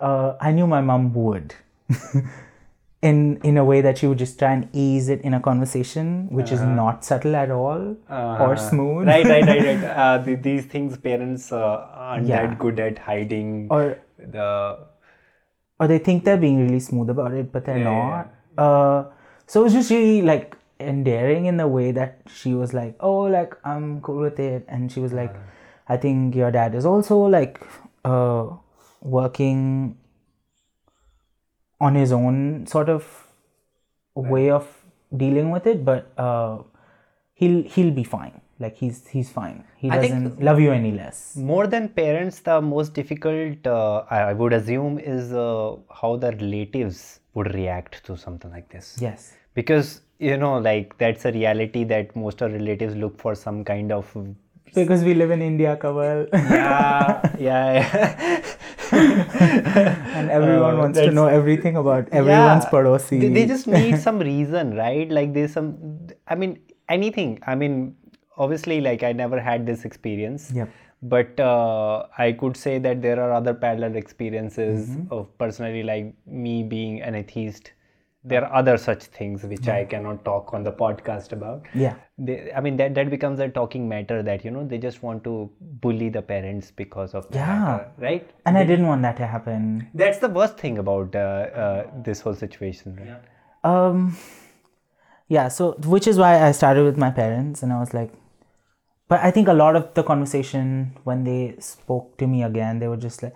Uh, I knew my mom would, in in a way that she would just try and ease it in a conversation which is not subtle at all or smooth. Right right right right. Uh, th- these things parents uh, aren't Yeah. that good at hiding or the or they think they're being really smooth about it but they're Yeah, not. uh so it was just really like endearing in the way that she was like oh like i'm cool with it. And she was like i think your dad is also like uh working on his own sort of way of dealing with it but uh he'll he'll be fine. Like he's he's fine. He doesn't love you any less. More than parents the most difficult uh, I, would assume is uh, how the relatives would react to something like this. Yes. Because you know like that's a reality that most of relatives look for some kind of because we live in india Kaval. yeah yeah and everyone Uh, wants to know everything about everyone's Yeah. padosi. They, they just need some reason, right? Like there's some, I mean, anything. I mean, obviously, like I never had this experience. Yep. But uh, I could say that there are other parallel experiences Mm-hmm. of personally, like me being an atheist. There are other such things which I cannot talk on the podcast about. yeah, They, I mean, that that becomes a talking matter that you know they just want to bully the parents because of that, Yeah. uh, right? and I didn't want that to happen. That's the worst thing about uh, uh, this whole situation, right? Um, yeah, so which is why I started with my parents, and I was like, but I think a lot of the conversation when they spoke to me again, they were just like,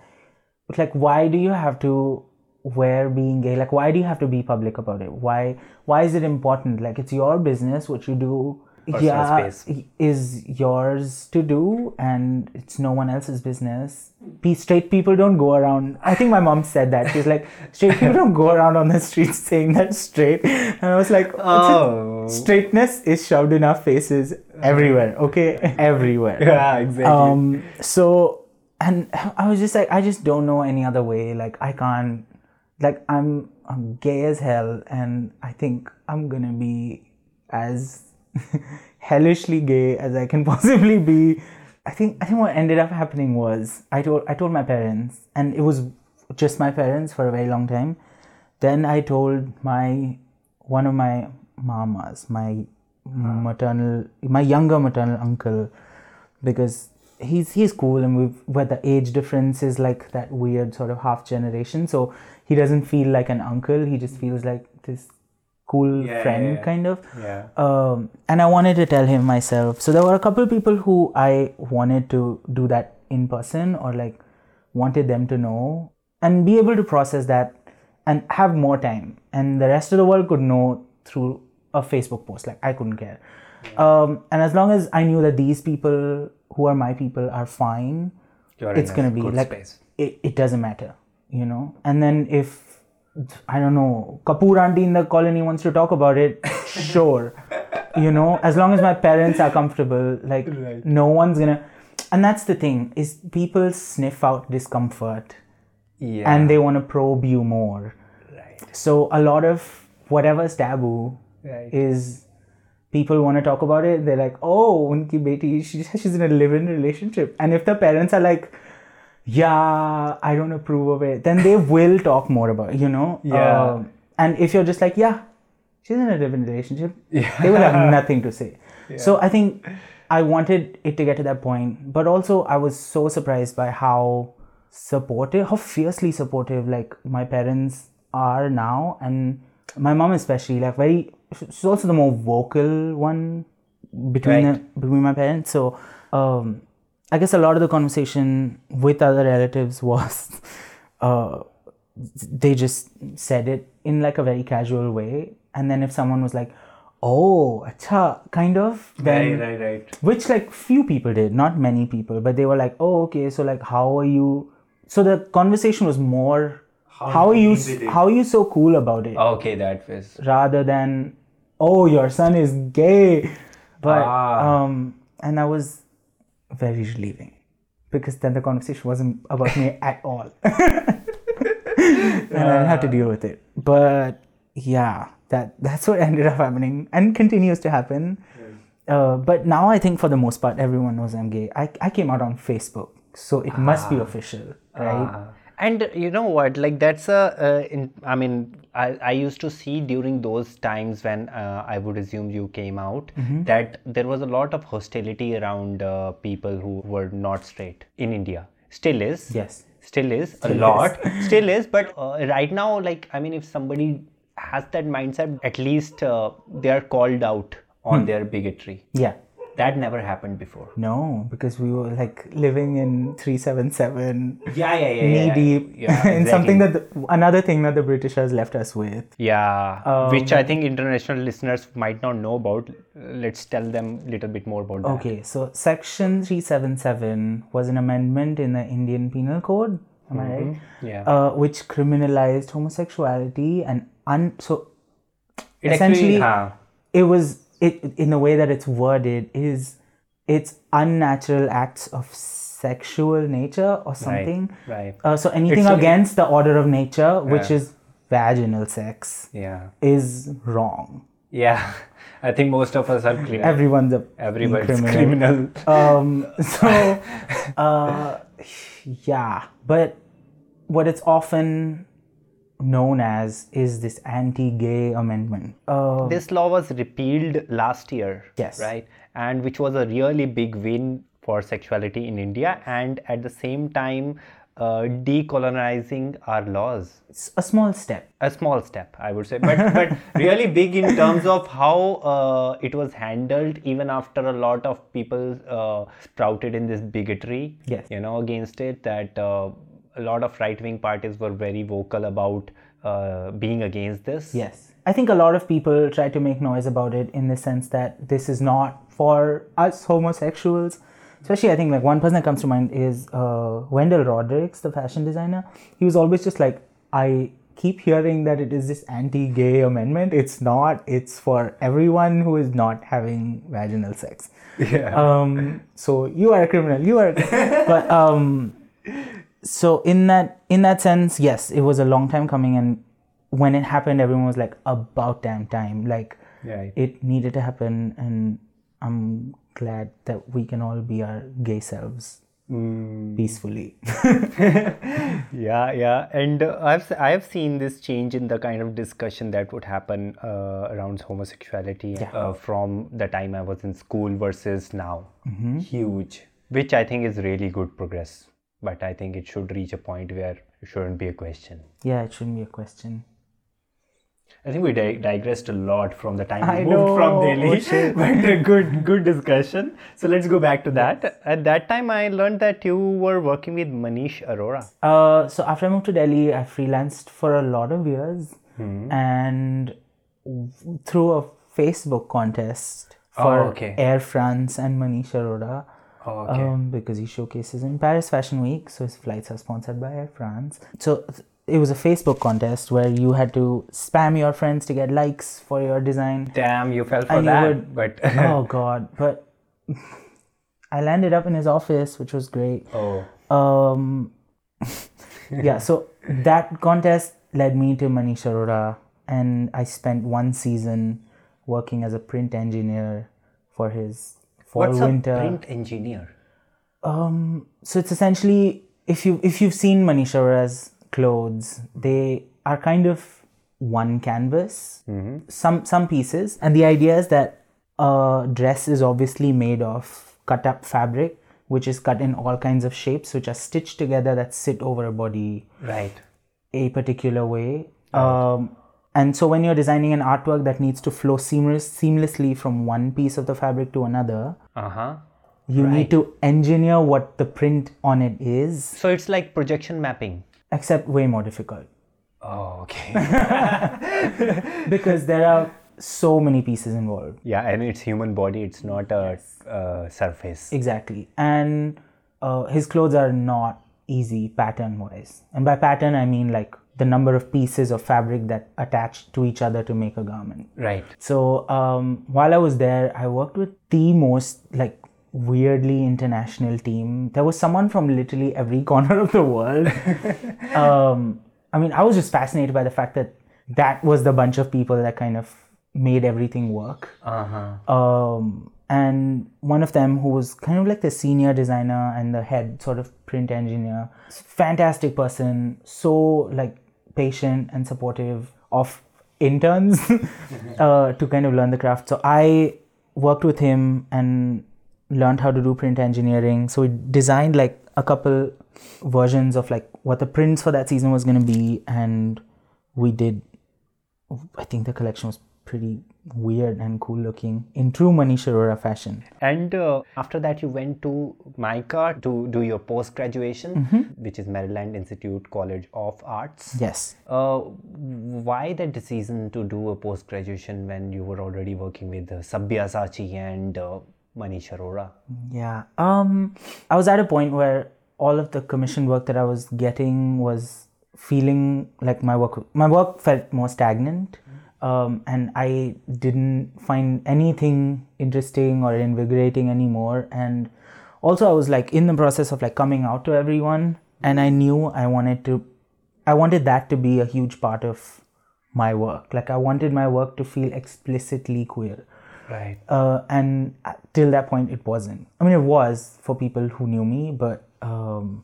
like, why do you have to wear being gay? Like, why do you have to be public about it? Why? Why is it important? Like, it's your business. What you do, Personal yeah, space. is yours to do, and it's no one else's business. Pe- straight people don't go around. I think my mom said that. She's like, straight people don't go around on the streets saying that straight. And I was like, Oh. straightness is shoved in our faces everywhere. Okay, everywhere. Yeah, exactly. Um, so, and I was just like, I just don't know any other way. Like, I can't, like, I'm, I'm gay as hell, and I think I'm gonna be as hellishly gay as I can possibly be. I think, I think what ended up happening was I told, I told my parents, and it was just my parents for a very long time. Then I told my, one of my mamas, my maternal, my younger maternal uncle, because he's he's cool and we've where the age difference is like that weird sort of half generation so he doesn't feel like an uncle. He just feels like this cool Yeah, friend yeah, yeah. kind of. Yeah. um, and i wanted to tell him myself. So there were a couple people who i wanted to do that in person or like wanted them to know and be able to process that and have more time. And the rest of the world could know through a facebook post. Like i couldn't care. Um, and as long as i knew that these people who are my people are fine You're it's gonna be like space. it, it doesn't matter you know and then if i don't know kapoor auntie in the colony wants to talk about it sure you know as long as my parents are comfortable like no one's gonna and that's the thing is people sniff out discomfort Yeah. and they want to probe you more right. so a lot of whatever's taboo Right. is people want to talk about it they're like oh unki beti she, she's in a live-in relationship and if the parents are like yeah i don't approve of it. Then they will talk more about it, you know Yeah. Um, and if you're just like yeah she's in a live-in relationship they will have nothing to say. So i think i wanted it to get to that point but also i was so surprised by how supportive how fiercely supportive like my parents are now and my mom especially like very she's also the more vocal one between Right. the, between my parents. So um i guess a lot of the conversation with other relatives was uh they just said it in like a very casual way and then if someone was like oh acha kind of then right, right, right. which like few people did not many people but they were like oh okay so like how are you so the conversation was more how, are you how are you so cool about it Okay, that was. rather than oh your son is gay but Ah. um and I was very relieving. Because then the conversation wasn't about me at all. And I didn't have to deal with it. But yeah that that's what ended up happening and continues to happen. Uh, but now I think for the most part everyone knows I'm gay I, I came out on Facebook so it must be official right? Ah. and you know what? Like that's a uh, in, i mean I, I used to see during those times when uh, i would assume you came out Mm-hmm. that there was a lot of hostility around uh, people who were not straight in india still is Yes. still is a lot still is but uh, right now like i mean if somebody has that mindset at least uh, they are called out Hmm. on their bigotry Yeah. That never happened before No, because we were like living in 377 yeah yeah yeah knee yeah, deep yeah, in something that the, another thing that the British has left us with. Yeah, Um, which I think international listeners might not know about. Let's tell them a little bit more about that. Okay, so Section 377 was an amendment in the Indian Penal Code, am I right? Yeah. Uh, which criminalized homosexuality and un so It essentially actually, huh, it was it in the way that it's worded is it's unnatural acts of sexual nature or something. right. Uh, so anything It's against the order of nature, which Yeah. is vaginal sex, yeah, is wrong. yeah. I think most of us are clear. Everyone's a Everybody's criminal. criminal. um so uh yeah but what it's often known as is this anti-gay amendment uh this law was repealed last year. Yes. Right, and which was a really big win for sexuality in India, and at the same time, uh, decolonizing our laws. it's a small step a small step i would say but but really big in terms of how uh, it was handled even after a lot of people uh, sprouted in this bigotry Yes. you know against it that uh, a lot of right wing parties were very vocal about uh, being against this. Yes. I think a lot of people try to make noise about it in the sense that this is not for us homosexuals. Especially i think like one person that comes to mind is uh, Wendell Rodricks the fashion designer. He was always just like i keep hearing that it is this anti-gay amendment. It's not. It's for everyone who is not having vaginal sex. Yeah. Um so you are a criminal. You are but um so in that in that sense yes it was a long time coming and when it happened everyone was like about damn time. Like Right. it needed to happen and i'm glad that we can all be our gay selves peacefully. Yeah yeah. And uh, i've i've seen this change in the kind of discussion that would happen uh, around homosexuality uh, from the time i was in school versus now. Huge. Which i think is really good progress but i think it should reach a point where it shouldn't be a question. Yeah it shouldn't be a question. I think we di- digressed a lot from the time we I moved from delhi oh but a good good discussion. So let's go back to that. At that time i learned that you were working with manish arora. Uh, so after I moved to Delhi, I freelanced for a lot of years, and through a Facebook contest for Oh, okay. Air France and Manish Arora, oh, okay um, because he showcases in Paris Fashion Week, so his flights are sponsored by Air France. So it was a Facebook contest where you had to spam your friends to get likes for your design. Damn, you fell for And that. would- But oh God! But I landed up in his office, which was great. oh, Um, yeah, so that contest led me to Manish Arora, and I spent one season working as a print engineer for his fall what's winter. a print engineer? Um, so it's essentially if you if you've seen Manish Arora's clothes, they are kind of one canvas. Some some pieces, and the idea is that a dress is obviously made of cut up fabric, which is cut in all kinds of shapes, which are stitched together that sit over a body Right. a particular way. Um, and so when you're designing an artwork that needs to flow seamless, seamlessly from one piece of the fabric to another, Uh huh. you need to engineer what the print on it is, So it's like projection mapping. except way more difficult Oh, okay. because there are so many pieces involved. yeah, and it's human body. It's not a uh, surface. Exactly. And uh, his clothes are not easy pattern wise. And by pattern, I mean like the number of pieces of fabric that attach to each other to make a garment. Right. So um, while I was there, I worked with the most like weirdly international team. There was someone from literally every corner of the world. um, I mean, I was just fascinated by the fact that that was the bunch of people that kind of made everything work. Uh huh. Um, and one of them who was kind of like the senior designer and the head sort of print engineer fantastic person so like patient and supportive of interns uh, to kind of learn the craft. So i worked with him and learned how to do print engineering. So we designed like a couple versions of like what the prints for that season was going to be and we did i think the collection was pretty weird and cool looking in true Manish Arora fashion. And uh, after that, you went to MICA to do your post graduation, Mm-hmm. which is Maryland Institute College of Arts. Yes. Uh, why that decision to do a post graduation when you were already working with uh, Sabyasachi and uh, Manish Arora? Yeah. Um I was at a point where all of the commission work that I was getting was feeling like my work my work felt more stagnant. Um, and I didn't find anything interesting or invigorating anymore. And also, I was like in the process of like coming out to everyone, and I knew I wanted to, I wanted that to be a huge part of my work. Like I wanted my work to feel explicitly queer Right. uh, and uh, till that point it wasn't i mean it was for people who knew me but um,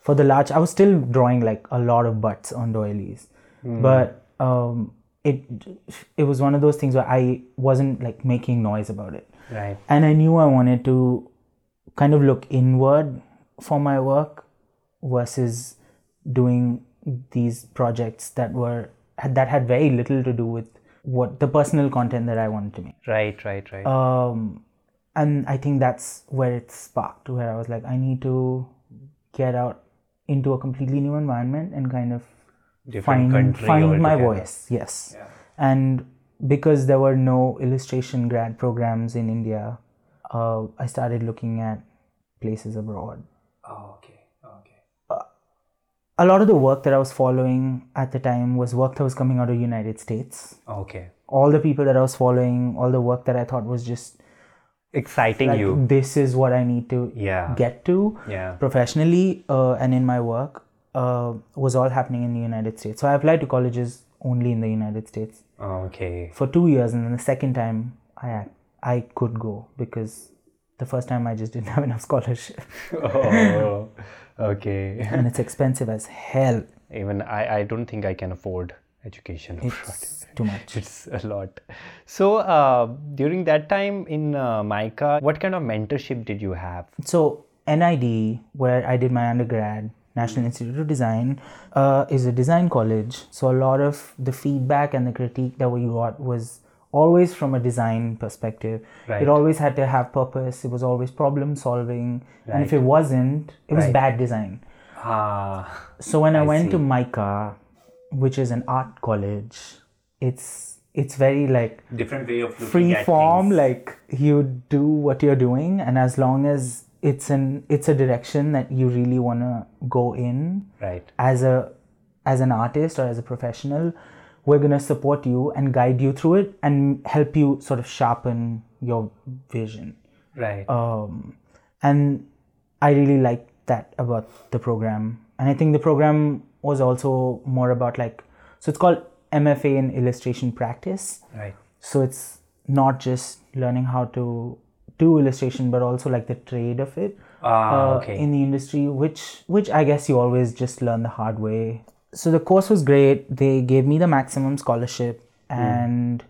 for the large i was still drawing like a lot of butts on doilies but um, it it was one of those things where i wasn't like making noise about it Right. and i knew i wanted to kind of look inward for my work versus doing these projects that were that had very little to do with what the personal content that i wanted to make Right, right, right. um, and I think that's where it sparked, where I was like, I need to get out into a completely new environment and kind of Different find country find my voice. Yes, and because there were no illustration grad programs in India, uh, I started looking at places abroad. oh, okay, okay. A lot of the work that I was following at the time was work that was coming out of United States. Okay. All the people that I was following, all the work that I thought was just Exciting like you. this is what I need to Yeah. get to Yeah. professionally uh, and in my work uh, was all happening in the United States. So I applied to colleges only in the United States Okay. for two years, and then the second time I I could go because the first time I just didn't have enough scholarship, oh, okay. and it's expensive as hell. Even I, I don't think I can afford education abroad. It's too much. It's a lot. So uh, during that time in uh, MICA, what kind of mentorship did you have? So NID, where I did my undergrad, National Institute of Design, uh, is a design college. So a lot of the feedback and the critique that we got was always from a design perspective. Right. It always had to have purpose. It was always problem solving, right. and if it wasn't, it was bad design. Ah, So when I, went see. to MICA, which is an art college, it's it's very like different way of looking free at form things. like you do what you're doing and as long as it's an it's a direction that you really want to go in Right. as a as an artist or as a professional we're going to support you and guide you through it and help you sort of sharpen your vision Right. um, and I really like that about the program. And I think the program was also more about like, so it's called MFA in illustration practice. right. So it's not just learning how to do illustration, but also like the trade of it Ah, uh, okay. in the industry, which which I guess you always just learn the hard way. So the course was great. They gave me the maximum scholarship, Hmm. and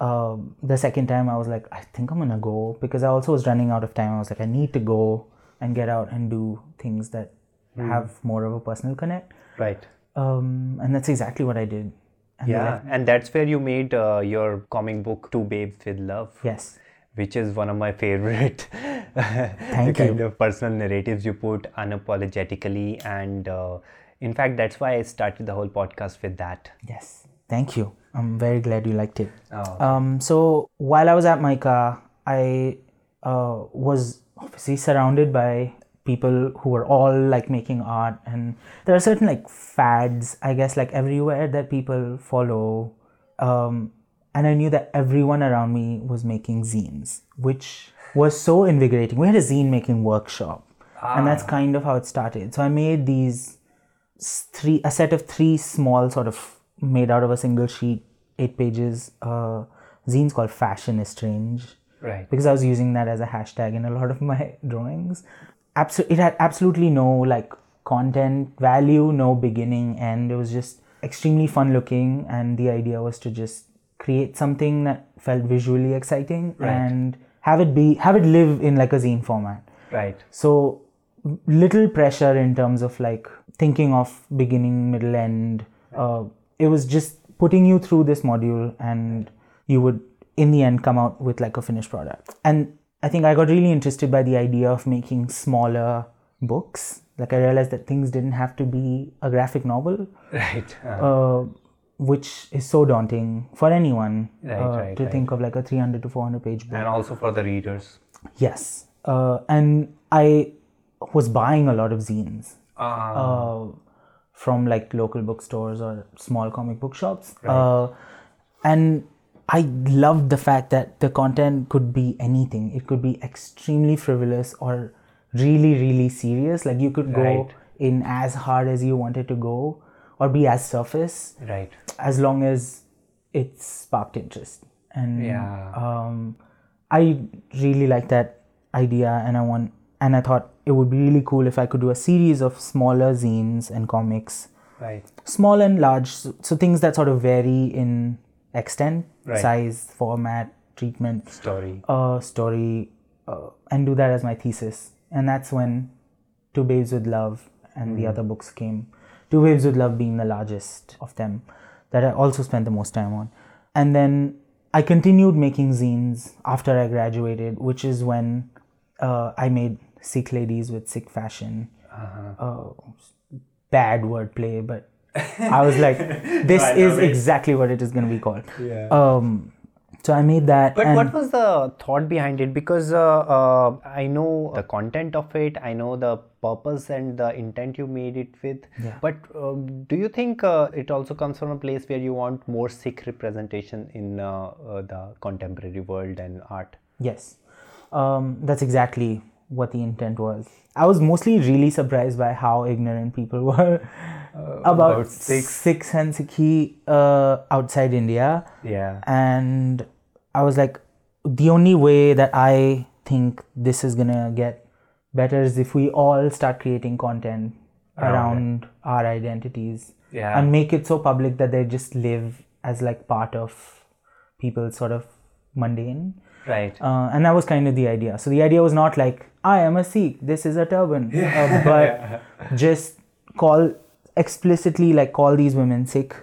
um, the second time I was like, I think I'm gonna go because I also was running out of time. I was like, I need to go and get out and do things that Hmm. have more of a personal connect. right. Um, and that's exactly what I did. And Yeah, and that's where you made uh, your comic book To Babes with Love. yes. Which is one of my favorite Thank kind you. of personal narratives you put unapologetically and uh, in fact that's why i started the whole podcast with that Yes. Thank you. I'm very glad you liked it. Oh, Um, so while I was at MICA, I uh, was obviously surrounded by people who were all like making art, and there are certain like fads, I guess, like everywhere that people follow. Um, and I knew that everyone around me was making zines, which was so invigorating. We had a zine making workshop, and that's kind of how it started. So I made these three a set of three small sort of made out of a single sheet eight pages uh zines called fashion is strange Right. because I was using that as a hashtag in a lot of my drawings. Abso- it had absolutely no like content value, no beginning end. It was just extremely fun looking, and the idea was to just create something that felt visually exciting and have it be have it live in like a zine format. Right. So little pressure in terms of like thinking of beginning, middle, end. Uh, it was just putting you through this module, and you would in the end come out with like a finished product. And I think I got really interested by the idea of making smaller books. Like I realized that things didn't have to be a graphic novel, Right. Uh, uh, which is so daunting for anyone Right, uh, right, to right. think of like a 300 to 400 page book. and also for the readers. Yes. Uh, and I was buying a lot of zines Uh, uh, from like local bookstores or small comic book shops. Uh, and I loved the fact that the content could be anything. It could be extremely frivolous or really, really serious. Like you could go in as hard as you wanted to go or be as surface right. as long as it sparked interest. And Yeah. um, I really like that idea, and I want, and I thought it would be really cool if I could do a series of smaller zines and comics, Right. small and large, so, so things that sort of vary in extent, Right. size, format, treatment, Story. uh, story, uh, and do that as my thesis. And that's when To Babes with Love and the other books came. To Babes with Love being the largest of them, that I also spent the most time on. And then I continued making zines after I graduated, which is when uh, I made Sick Ladies with Sick Fashion. Uh huh. bad wordplay, but I was like, this is exactly what it is going to be called. Yeah. Um, so I made that. But what was the thought behind it? Because uh, uh, I know the content of it, I know the purpose and the intent you made it with. Yeah. But uh, do you think uh, it also comes from a place where you want more Sikh representation in uh, uh, the contemporary world and art? Yes, um, that's exactly what the intent was. I was mostly really surprised by how ignorant people were about, about Sikhs. Sikhs. and Sikhi uh, outside India. Yeah. And I was like, the only way that I think this is gonna get better is if we all start creating content around our identities Yeah. and make it so public that they just live as like part of people's sort of mundane Right. uh, and that was kind of the idea. So the idea was not like I am a Sikh, this is a turban, uh, but just call explicitly like call these women Sikh,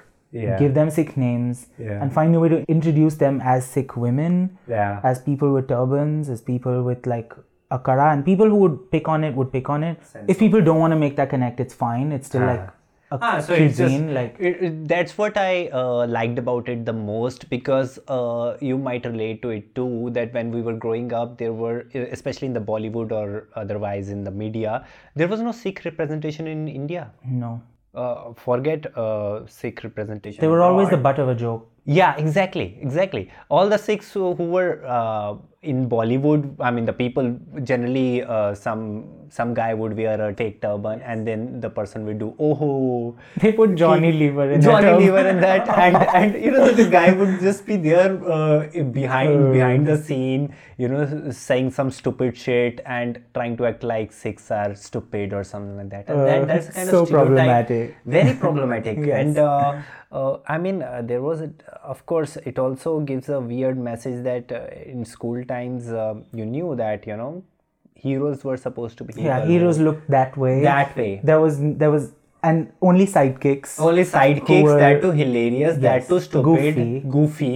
Yeah. give them Sikh names, Yeah. and find a way to introduce them as Sikh women, Yeah. as people with turbans, as people with like a kara, and people who would pick on it would pick on it. If people don't want to make that connect, it's fine. It's still like a Ah, so it's cuisine, just, like it, it- that's what I uh, liked about it the most because uh, you might relate to it too. That when we were growing up, there were, especially in the Bollywood or otherwise in the media, there was no Sikh representation in India. no. Uh, forget uh, Sikh representation. They were always the butt of a joke. Yeah, exactly, exactly. All the Sikhs who, who were uh, in Bollywood, I mean, the people generally, uh, some some guy would wear a fake turban, and then the person would do oh, ho. They put Johnny Lever in Johnny that. Lever in that, and and you know the guy would just be there uh, behind behind the scene, you know, saying some stupid shit and trying to act like Sikhs are stupid or something like that. And Uh, that, that's kind so of problematic. Very problematic. Yes. And uh, uh, I mean, uh, there was, a, of course, it also gives a weird message that uh, in school times uh, you knew that you know heroes were supposed to be yeah heroes who- looked that way That way. there was there was and only sidekicks only sidekicks were- that too hilarious Yes, that too stupid goofy. goofy,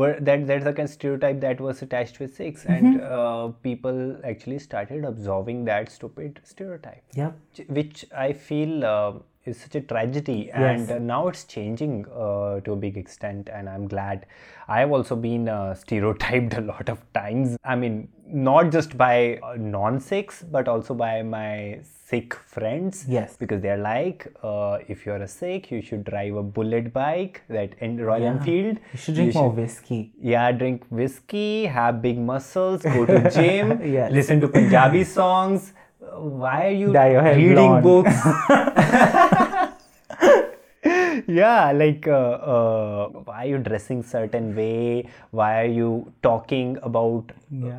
were that that's the kind of stereotype that was attached with Sikhs and Mm-hmm. uh, people actually started absorbing that stupid stereotype yeah which i feel uh, is such a tragedy and uh, now it's changing uh, to a big extent and i'm glad i have also been uh, stereotyped a lot of times i mean not just by uh, non-sikhs but also by my sikh friends Yes. because they're like uh, if you're a sikh you should drive a bullet bike that in royal enfield you should drink more whiskey yeah, drink whiskey, have big muscles, go to gym, Yes. listen to Punjabi songs. Why are you Dye your hair reading blonde. books? yeah like uh, uh, why are you dressing certain way why are you talking about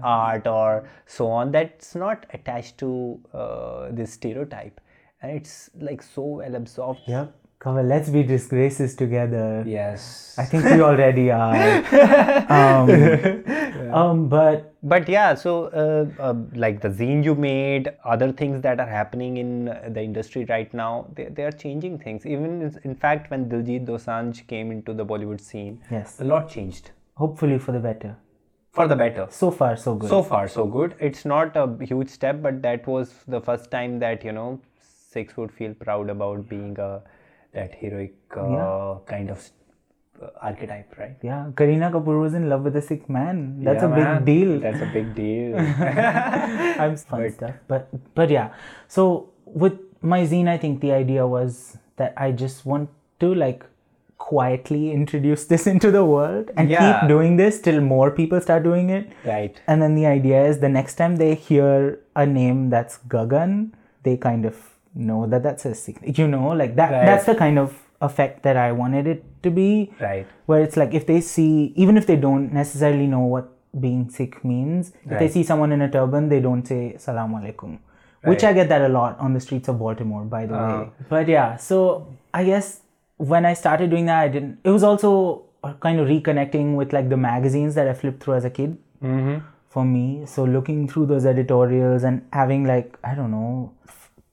art or so on that's not attached to uh, this stereotype and it's like so well absorbed Yep. Come on, let's be disgraces together. yes I think we already are. um, um, but but yeah so uh, uh, like the zine you made other things that are happening in the industry right now they, they are changing things even in- in fact when diljit dosanjh came into the bollywood scene yes, a lot changed hopefully for the better. for the better So far, so good. so far so good it's not a huge step but that was the first time that you know Sikhs would feel proud about being a that heroic uh, kind of uh, archetype right yeah, Kareena Kapoor was in love with a Sikh man. That's Yeah, a big man. deal. that's a big deal I'm fun stuff. But but yeah. So with my zine, I think the idea was that I just want to like quietly introduce this into the world and Yeah. keep doing this till more people start doing it. right And then the idea is the next time they hear a name that's Gagan, they kind of know that that's a Sikh. You know, like that. Right. That's the kind of effect that I wanted it to be. right Where it's like if they see, even if they don't necessarily know what being Sikh means, if they see someone in a turban, they don't say Salaam alaikum. Which I get that a lot on the streets of Baltimore, by the way. But yeah, so I guess when I started doing that, I didn't. It was also uh, kind of reconnecting with like the magazines that I flipped through as a kid for me. So looking through those editorials and having like I don't know,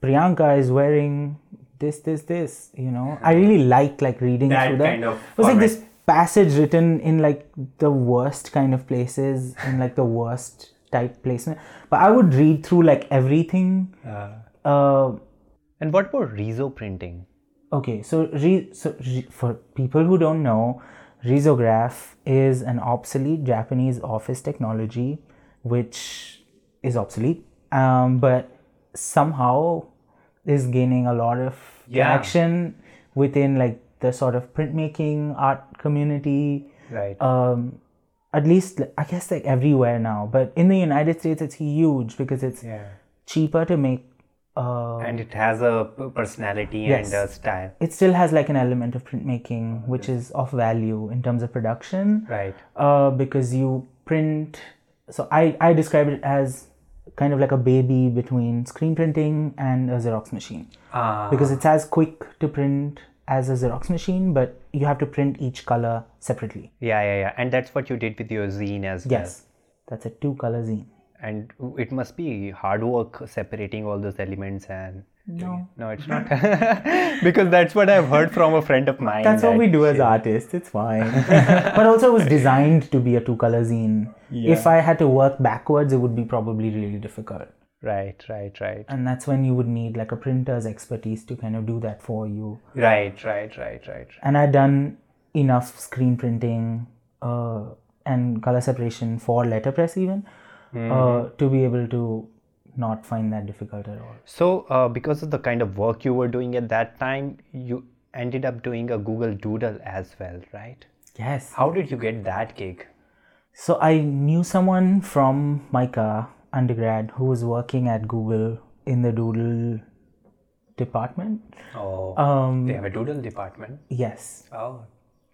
Priyanka is wearing this, this, this. You know, I really like like reading That through that. kind of it was like this passage written in like the worst kind of places, in like the worst type placement. But I would read through like everything. Uh, and what about riso printing Okay, so re- so re- for people who don't know, risograph is an obsolete Japanese office technology, which is obsolete, um, but somehow is gaining a lot of Yeah. traction within like the sort of printmaking art community. right Um, at least I guess like everywhere now, but in the United States it's huge because it's yeah cheaper to make. Uh, and it has a personality Yes. and a style it still has like an element of printmaking which is of value in terms of production right uh, because you print so I, I describe it as kind of like a baby between screen printing and a xerox machine. Ah. because it's as quick to print as a xerox machine but you have to print each color separately. Yeah yeah yeah. And that's what you did with your zine as well. Yes. That's a two color zine. And it must be hard work separating all those elements and no no it's not because that's what i've heard from a friend of mine That's what we do as artists. It's fine. but also, it was designed to be a two color zine. If I had to work backwards, it would be probably really difficult. right right right And that's when you would need like a printer's expertise to kind of do that for you. right right right right And I'd done enough screen printing uh, and color separation for letterpress, even uh, to be able to not find that difficult at all. so uh, because of the kind of work you were doing at that time you ended up doing a google doodle as well right Yes. how did you get that gig So I knew someone from MICA undergrad who was working at Google in the Doodle department. oh Um, they have a doodle department yes, oh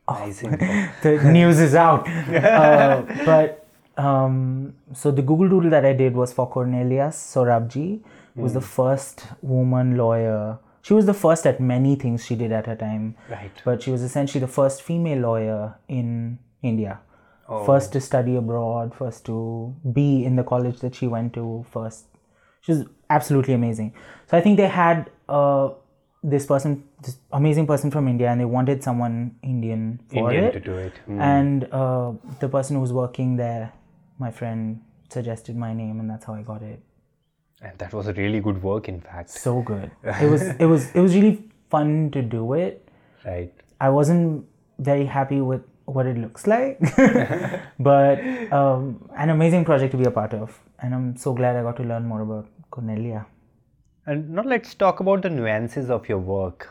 nice info. the news is out. uh, but um, so the Google Doodle that I did was for Cornelia Sorabji, who was the first woman lawyer. She was the first at many things she did at her time. Right. But she was essentially the first female lawyer in India. First to study abroad, first to be in the college that she went to, first. She was absolutely amazing. So I think they had uh, this person, this amazing person from India, and they wanted someone Indian for Indian it. to do it. Mm. And uh, the person who was working there, my friend, suggested my name, and that's how I got it. And that was a really good work, in fact. So good. It was. It was. It was really fun to do it. Right. I wasn't very happy with what it looks like, but um, an amazing project to be a part of, and I'm so glad I got to learn more about Cornelia. And now let's talk about the nuances of your work.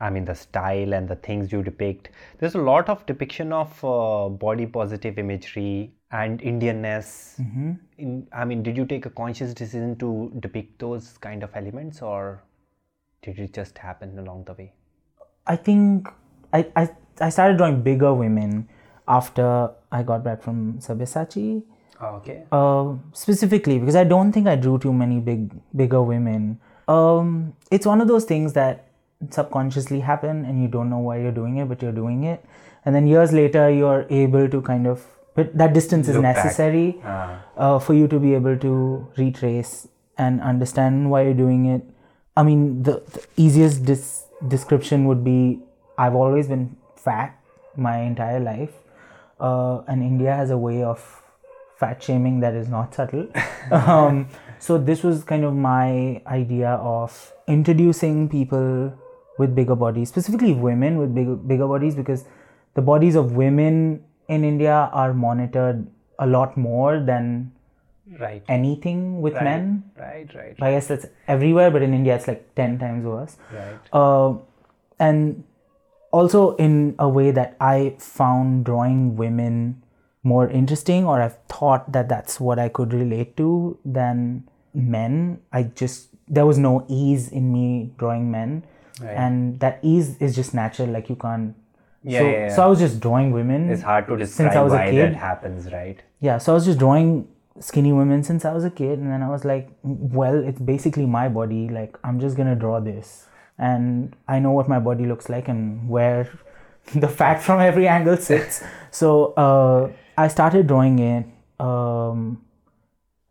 I mean, the style and the things you depict. There's a lot of depiction of uh, body positive imagery and Indianness. In, I mean, did you take a conscious decision to depict those kind of elements, or did it just happen along the way? I think I, I I started drawing bigger women after I got back from Sabyasachi. Okay. Uh, specifically because I don't think I drew too many big bigger women. Um, it's one of those things that subconsciously happen and you don't know why you're doing it, but you're doing it, and then years later you're able to kind of. But that distance is necessary Ah. uh, for you to be able to retrace and understand why you're doing it. I mean, the, the easiest dis- description would be I've always been fat my entire life, uh, and India has a way of fat shaming that is not subtle. um, so, this was kind of my idea of introducing people with bigger bodies, specifically women with bigger, bigger bodies, because the bodies of women in India are monitored a lot more than Right. anything with men. Right. Right. right. I guess that's everywhere, but in India it's like 10 times worse. Right. Uh, and also in a way that I found drawing women more interesting, or I've thought that that's what I could relate to than men. I just, there was no ease in me drawing men. And that ease is just natural, like you can't. Yeah, so, yeah, yeah. so I was just drawing women. It's hard to Since describe I was a why kid. that happens, right? Yeah, so I was just drawing skinny women since I was a kid, and then I was like, well, it's basically my body. Like, I'm just gonna draw this, and I know what my body looks like and where the fat from every angle sits. So uh, I started drawing it, um,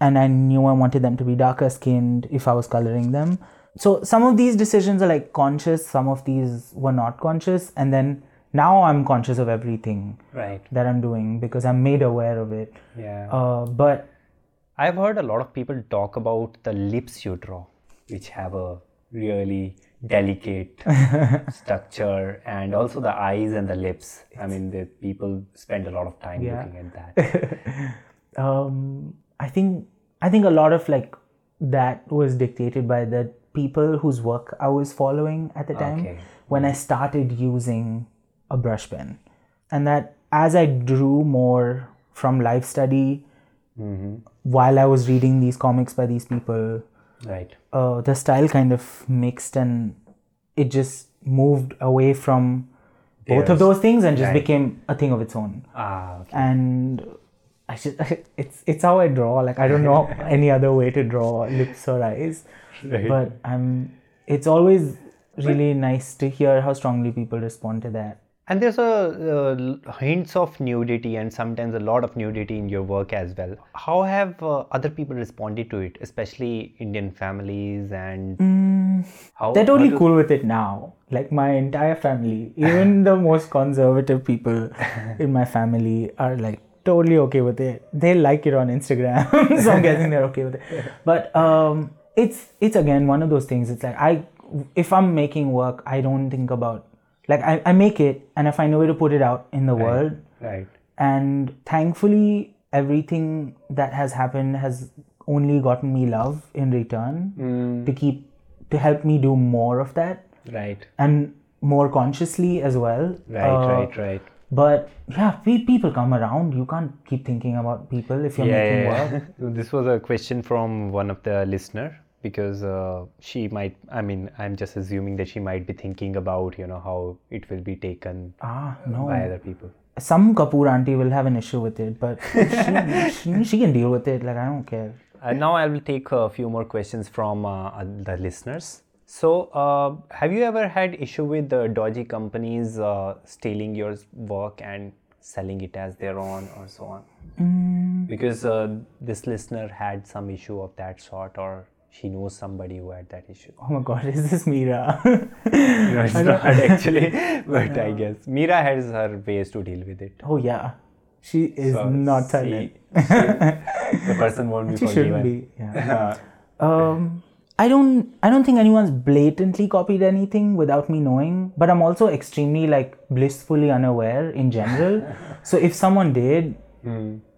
and I knew I wanted them to be darker skinned if I was coloring them. So some of these decisions are like conscious, some of these were not conscious, and then now I'm conscious of everything Right. that I'm doing because I'm made aware of it. Yeah. Uh, but I've heard a lot of people talk about the lips you draw, which have a really delicate structure, and also the eyes and the lips. I mean, the people spend a lot of time Yeah. looking at that. um, I think I think a lot of like that was dictated by the people whose work I was following at the time Okay. when I started using a brush pen, and that as I drew more from life study while I was reading these comics by these people, right. uh, the style kind of mixed and it just moved away from both of those things and just Right. became a thing of its own. Ah, okay. And I just it's it's how I draw. Like I don't know any other way to draw lips or eyes, Right. but I'm. It's always really nice to hear how strongly people respond to that. And there's a uh, hints of nudity and sometimes a lot of nudity in your work as well. How have uh, other people responded to it, especially Indian families and how They're how totally do- cool with it now. Like my entire family, even the most conservative people in my family are like totally okay with it. They like it on Instagram, so I'm guessing they're okay with it. But um, it's it's again one of those things. It's like I, if I'm making work, I don't think about like I, I make it and I find a way to put it out in the world Right. and thankfully everything that has happened has only gotten me love in return to keep to help me do more of that Right. and more consciously as well Right. Uh, right. Right. but yeah pe- people come around you can't keep thinking about people if you're making work So this was a question from one of the listener because uh, she might. I mean, I'm just assuming that she might be thinking about you know how it will be taken ah no by other people. some kapoor auntie will have an issue with it but she, she, she can deal with it like i don't care Uh, now I will take a few more questions from uh, the listeners. So, uh, have you ever had issue with the dodgy companies uh, stealing your work and selling it as their own or so on? Because uh, this listener had some issue of that sort, or she knows somebody who had that issue. oh my god is this mira No, it's not actually, but I guess Mira has her ways to deal with it. oh yeah. She is So not she- silent. she- the person won't be she forgiven. shouldn't be yeah. Um i don't i don't think anyone's blatantly copied anything without me knowing but i'm also extremely like blissfully unaware in general. So if someone did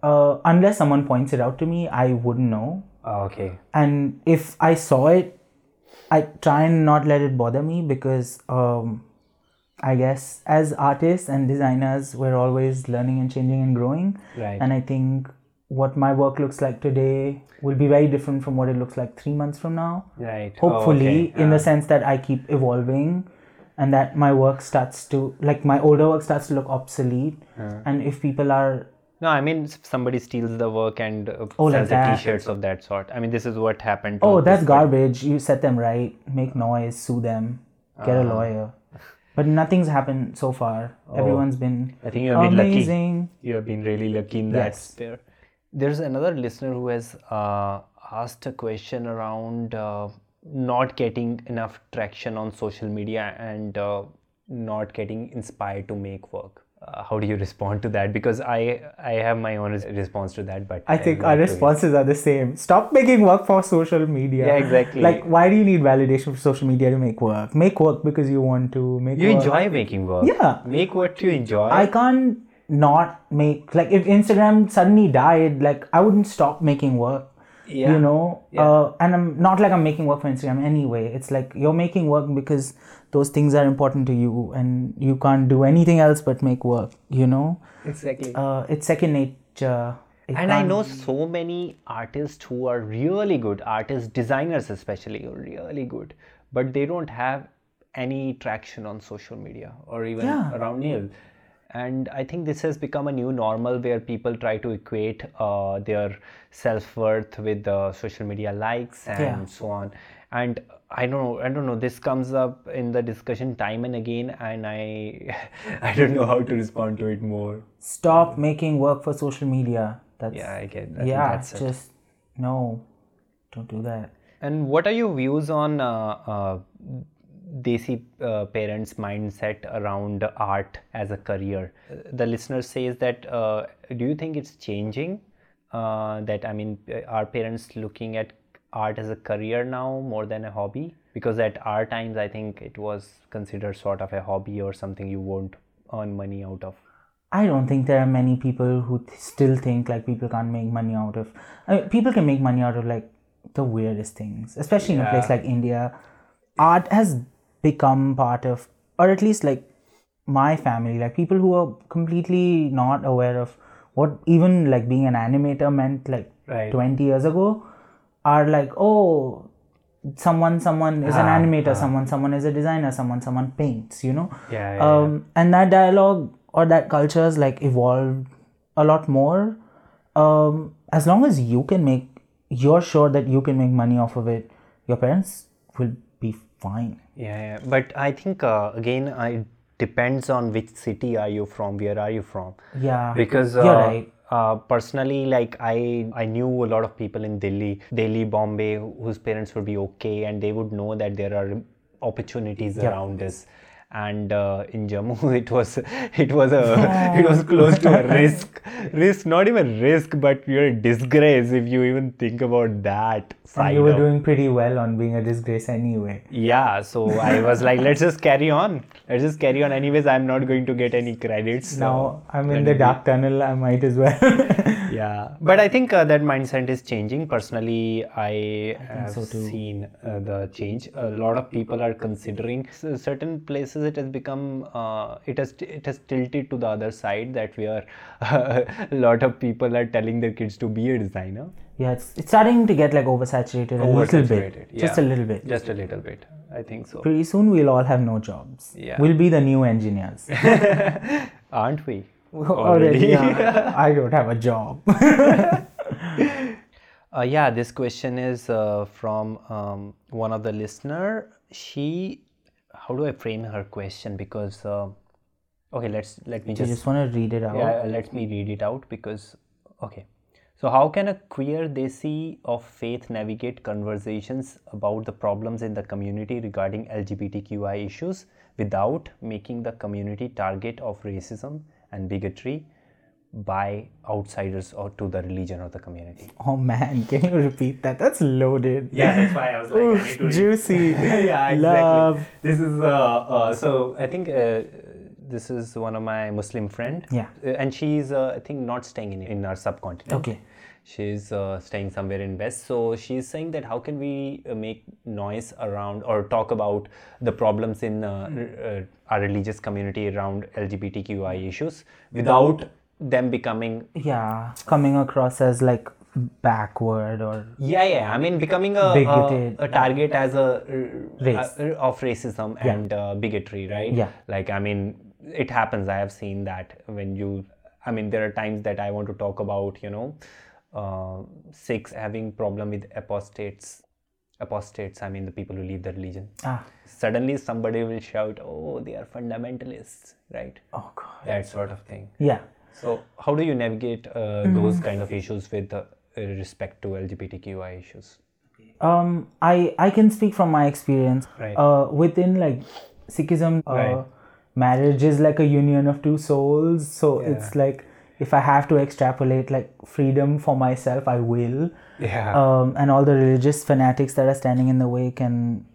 uh, unless someone points it out to me i wouldn't know okay. and if i saw it i try and not let it bother me because um, i guess as artists and designers we're always learning and changing and growing Right. and i think what my work looks like today will be very different from what it looks like three months from now Right. Oh, hopefully okay. in the sense that i keep evolving and that my work starts to like my older work starts to look obsolete and if people are No, I mean somebody steals the work and uh, Oh, like sells the t-shirts of that sort. I mean this is what happened. To oh that's garbage you set them right make noise sue them get a lawyer but nothing's happened so far everyone's been I think you have been lucky. You have been really lucky in that Yes. sphere. There's another listener who has uh, asked a question around uh, not getting enough traction on social media and uh, not getting inspired to make work. Uh, how do you respond to that? Because I I have my own response to that, but I think our responses are the same. Stop making work for social media. Yeah, exactly. Like, why do you need validation for social media to make work? Make work because you want to make. You work. enjoy making work. Yeah. Make what you enjoy. I can't not make like if Instagram suddenly died, like I wouldn't stop making work. Yeah. You know, uh, and I'm not like I'm making work for Instagram anyway. It's like you're making work because those things are important to you, and you can't do anything else but make work. You know, exactly. uh, it's second nature. It and I know so many artists who are really good, artists, designers especially, who are really good, but they don't have any traction on social media or even Yeah. around nil. And I think this has become a new normal where people try to equate uh, their self worth with the social media likes and Yeah. so on. And I don't know, I don't know. This comes up in the discussion time and again, and I, I don't know how to respond to it more. stop making work for social media. That's Yeah, I get. Think yeah, that's it. just no, don't do that. And what are your views on uh, uh, Desi uh, parents' mindset around art as a career? The listener says that. Uh, do you think it's changing? Uh, that I mean, are parents looking at art as a career now more than a hobby? Because at our times, I think it was considered sort of a hobby or something you won't earn money out of. I don't think there are many people who th- still think like people can't make money out of. I mean, people can make money out of like the weirdest things, especially in a place like India. Art has become part of, or at least like my family, like people who are completely not aware of what even like being an animator meant like Right. 20 years ago are like, oh, someone, someone is an animator, someone, someone is a designer, someone, someone paints, you know? Yeah, yeah, um, and that dialogue or that culture has like evolved a lot more um, as long as you can make you're sure that you can make money off of it your parents will be fine Yeah, yeah. but I think uh, again, it depends on which city are you from, where are you from. yeah Because uh, you're right uh, personally, like I, I knew a lot of people in Delhi, Delhi, Bombay, whose parents would be okay, and they would know that there are opportunities around this. And uh, in Jammu, it was it was a it was close to a risk, risk not even risk, but you're a disgrace if you even think about that and you were of doing pretty well on being a disgrace anyway yeah, so I was like, let's just carry on. Let's just carry on. Anyways, I'm not going to get any credits. so now i'm in the be. dark tunnel i might as well Yeah, but I think uh, that mindset is changing. Personally, I, have so seen uh, the change. A lot of people are considering S- certain places. It has become uh, it has it has tilted to the other side that where a lot of people are telling their kids to be a designer. Yeah it's, it's starting to get like oversaturated a little bit Oversaturated, just a little bit Just a little bit, I think so. pretty soon we'll all have no jobs Yeah. we'll be the new engineers Aren't we? already yeah, i don't have a job Uh, yeah, this question is uh, from um, one of the listener. She, how do I frame her question? Because uh, okay, let's let me you just, just want to read it out yeah, let me read it out because okay. So how can a queer desi of faith navigate conversations about the problems in the community regarding LGBTQI issues without making the community target of racism and bigotry by outsiders or to the religion of the community? Oh man, can you repeat that? That's loaded. Yeah, that's why I was like, Oof, juicy. yeah, exactly. Love. This is uh, uh, so I think uh, this is one of my Muslim friend. Yeah. Uh, and she's uh, I think not staying in in our subcontinent. Okay. She's uh, staying somewhere in West. So she's saying that how can we uh, make noise around or talk about the problems in uh, r- uh, our religious community around LGBTQI issues without them becoming Yeah, coming across as like backward or Yeah, yeah. I mean, becoming a, a, Bigoted. a target as a Race. uh, of racism and uh, bigotry, right? Yeah. Like, I mean, it happens. I have seen that when you. I mean, there are times that I want to talk about, you know, uh, Sikhs having problem with apostates. Apostates. I mean, the people who leave the religion. ah Suddenly, somebody will shout, "Oh, they are fundamentalists," right? oh god That sort of thing. yeah So, how do you navigate uh, Mm-hmm. those kind of issues with uh, respect to LGBTQI issues? um i i can speak from my experience Right. uh within like sikhism uh, Right. Marriage is like a union of two souls. So it's like if i have to extrapolate like freedom for myself i will. Yeah. um, and all the religious fanatics that are standing in the way can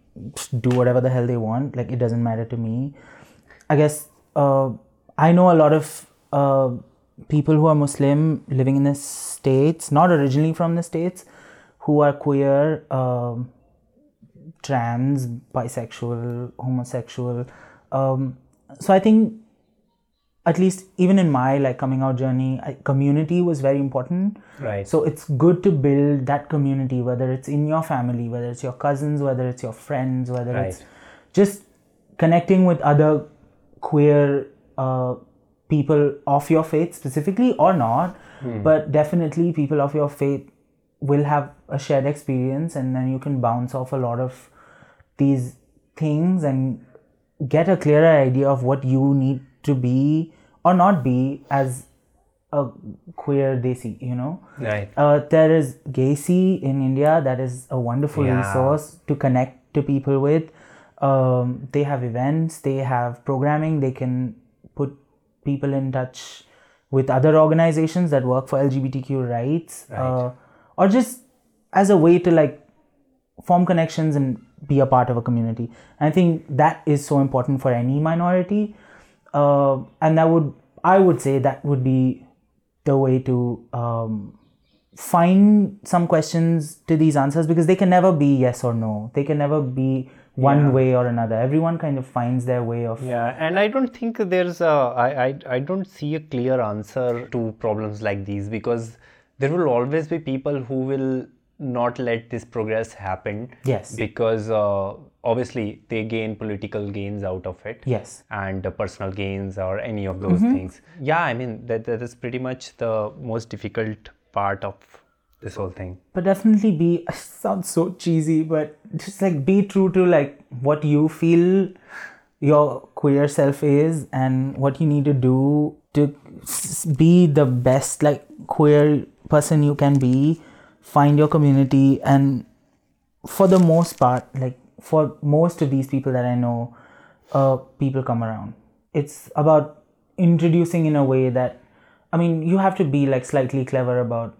do whatever the hell they want. Like it doesn't matter to me. I guess uh, i know a lot of uh, people who are muslim living in the states not originally from the states who are queer um, trans bisexual homosexual. Um, so i think at least even in my like coming out journey I, community was very important. Right. so it's good to build that community whether it's in your family whether it's your cousins whether it's your friends whether it's just connecting with other queer uh, people of your faith specifically or not but definitely people of your faith will have a shared experience and then you can bounce off a lot of these things and get a clearer idea of what you need to be or not be as a queer desi you know Right. uh, there is Gaysi in India that is a wonderful Yeah. resource to connect to people with. Um, they have events, they have programming, they can put people in touch with other organizations that work for LGBTQ rights, uh, or just as a way to like form connections and be a part of a community. And I think that is so important for any minority, uh, and that would I would say that would be the way to um, find some questions to these answers because they can never be yes or no. They can never be one way or another. Everyone kind of finds their way of Yeah, and I don't think there's a. I, I, I don't see a clear answer to problems like these because there will always be people who will not let this progress happen. Yes. Because uh, obviously they gain political gains out of it. yes. and uh, personal gains or any of those Mm-hmm. things. Yeah, I mean that that is pretty much the most difficult part of this whole thing. but definitely be sounds so cheesy but just like be true to like what you feel your queer self is and what you need to do to be the best like queer person you can be find your community and for the most part like for most of these people that i know uh, people come around it's about introducing in a way that i mean you have to be like slightly clever about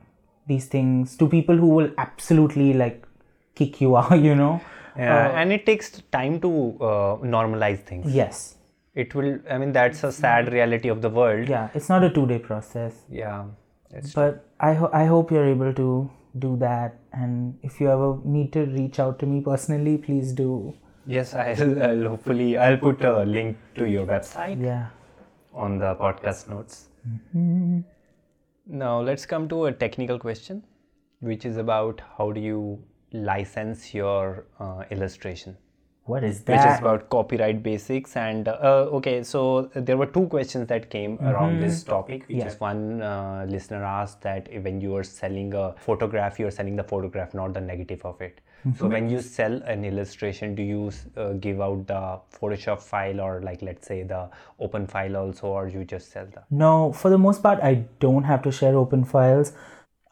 these things to people who will absolutely like kick you out you know Yeah, and it takes time to uh, normalize things. yes It will. I mean, that's a sad reality of the world. yeah it's not a two day process Yeah. But I, ho- I hope you're able to do that and if you ever need to reach out to me personally please do yes, I'll, I'll hopefully I'll put a link to your website yeah on the podcast notes. Now let's come to a technical question, which is about how do you license your uh, illustration. What is that? which is about copyright basics and uh, okay so there were two questions that came around this topic which Yeah. is one uh, listener asked that when you are selling a photograph you're selling the photograph not the negative of it so when you sell an illustration do you uh, give out the photoshop file or like let's say the open file also or you just sell the No, for the most part, I don't have to share open files.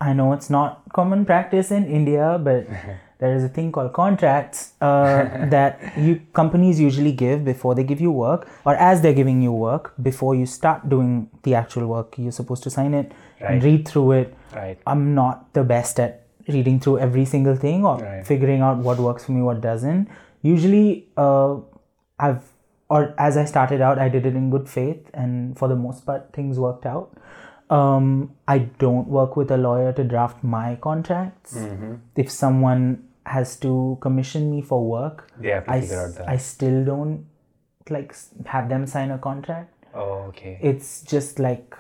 I know it's not common practice in India, but there is a thing called contracts uh, that you companies usually give before they give you work, or as they're giving you work before you start doing the actual work. You're supposed to sign it Right. and read through it. right I'm not the best at reading through every single thing or Right. figuring out what works for me, what doesn't. Usually, uh, I've or as I started out, I did it in good faith, and for the most part, things worked out. Um, I don't work with a lawyer to draft my contracts. Mm-hmm. If someone has to commission me for work, they have to I, figure out that. I still don't like have them sign a contract. Oh okay. It's just like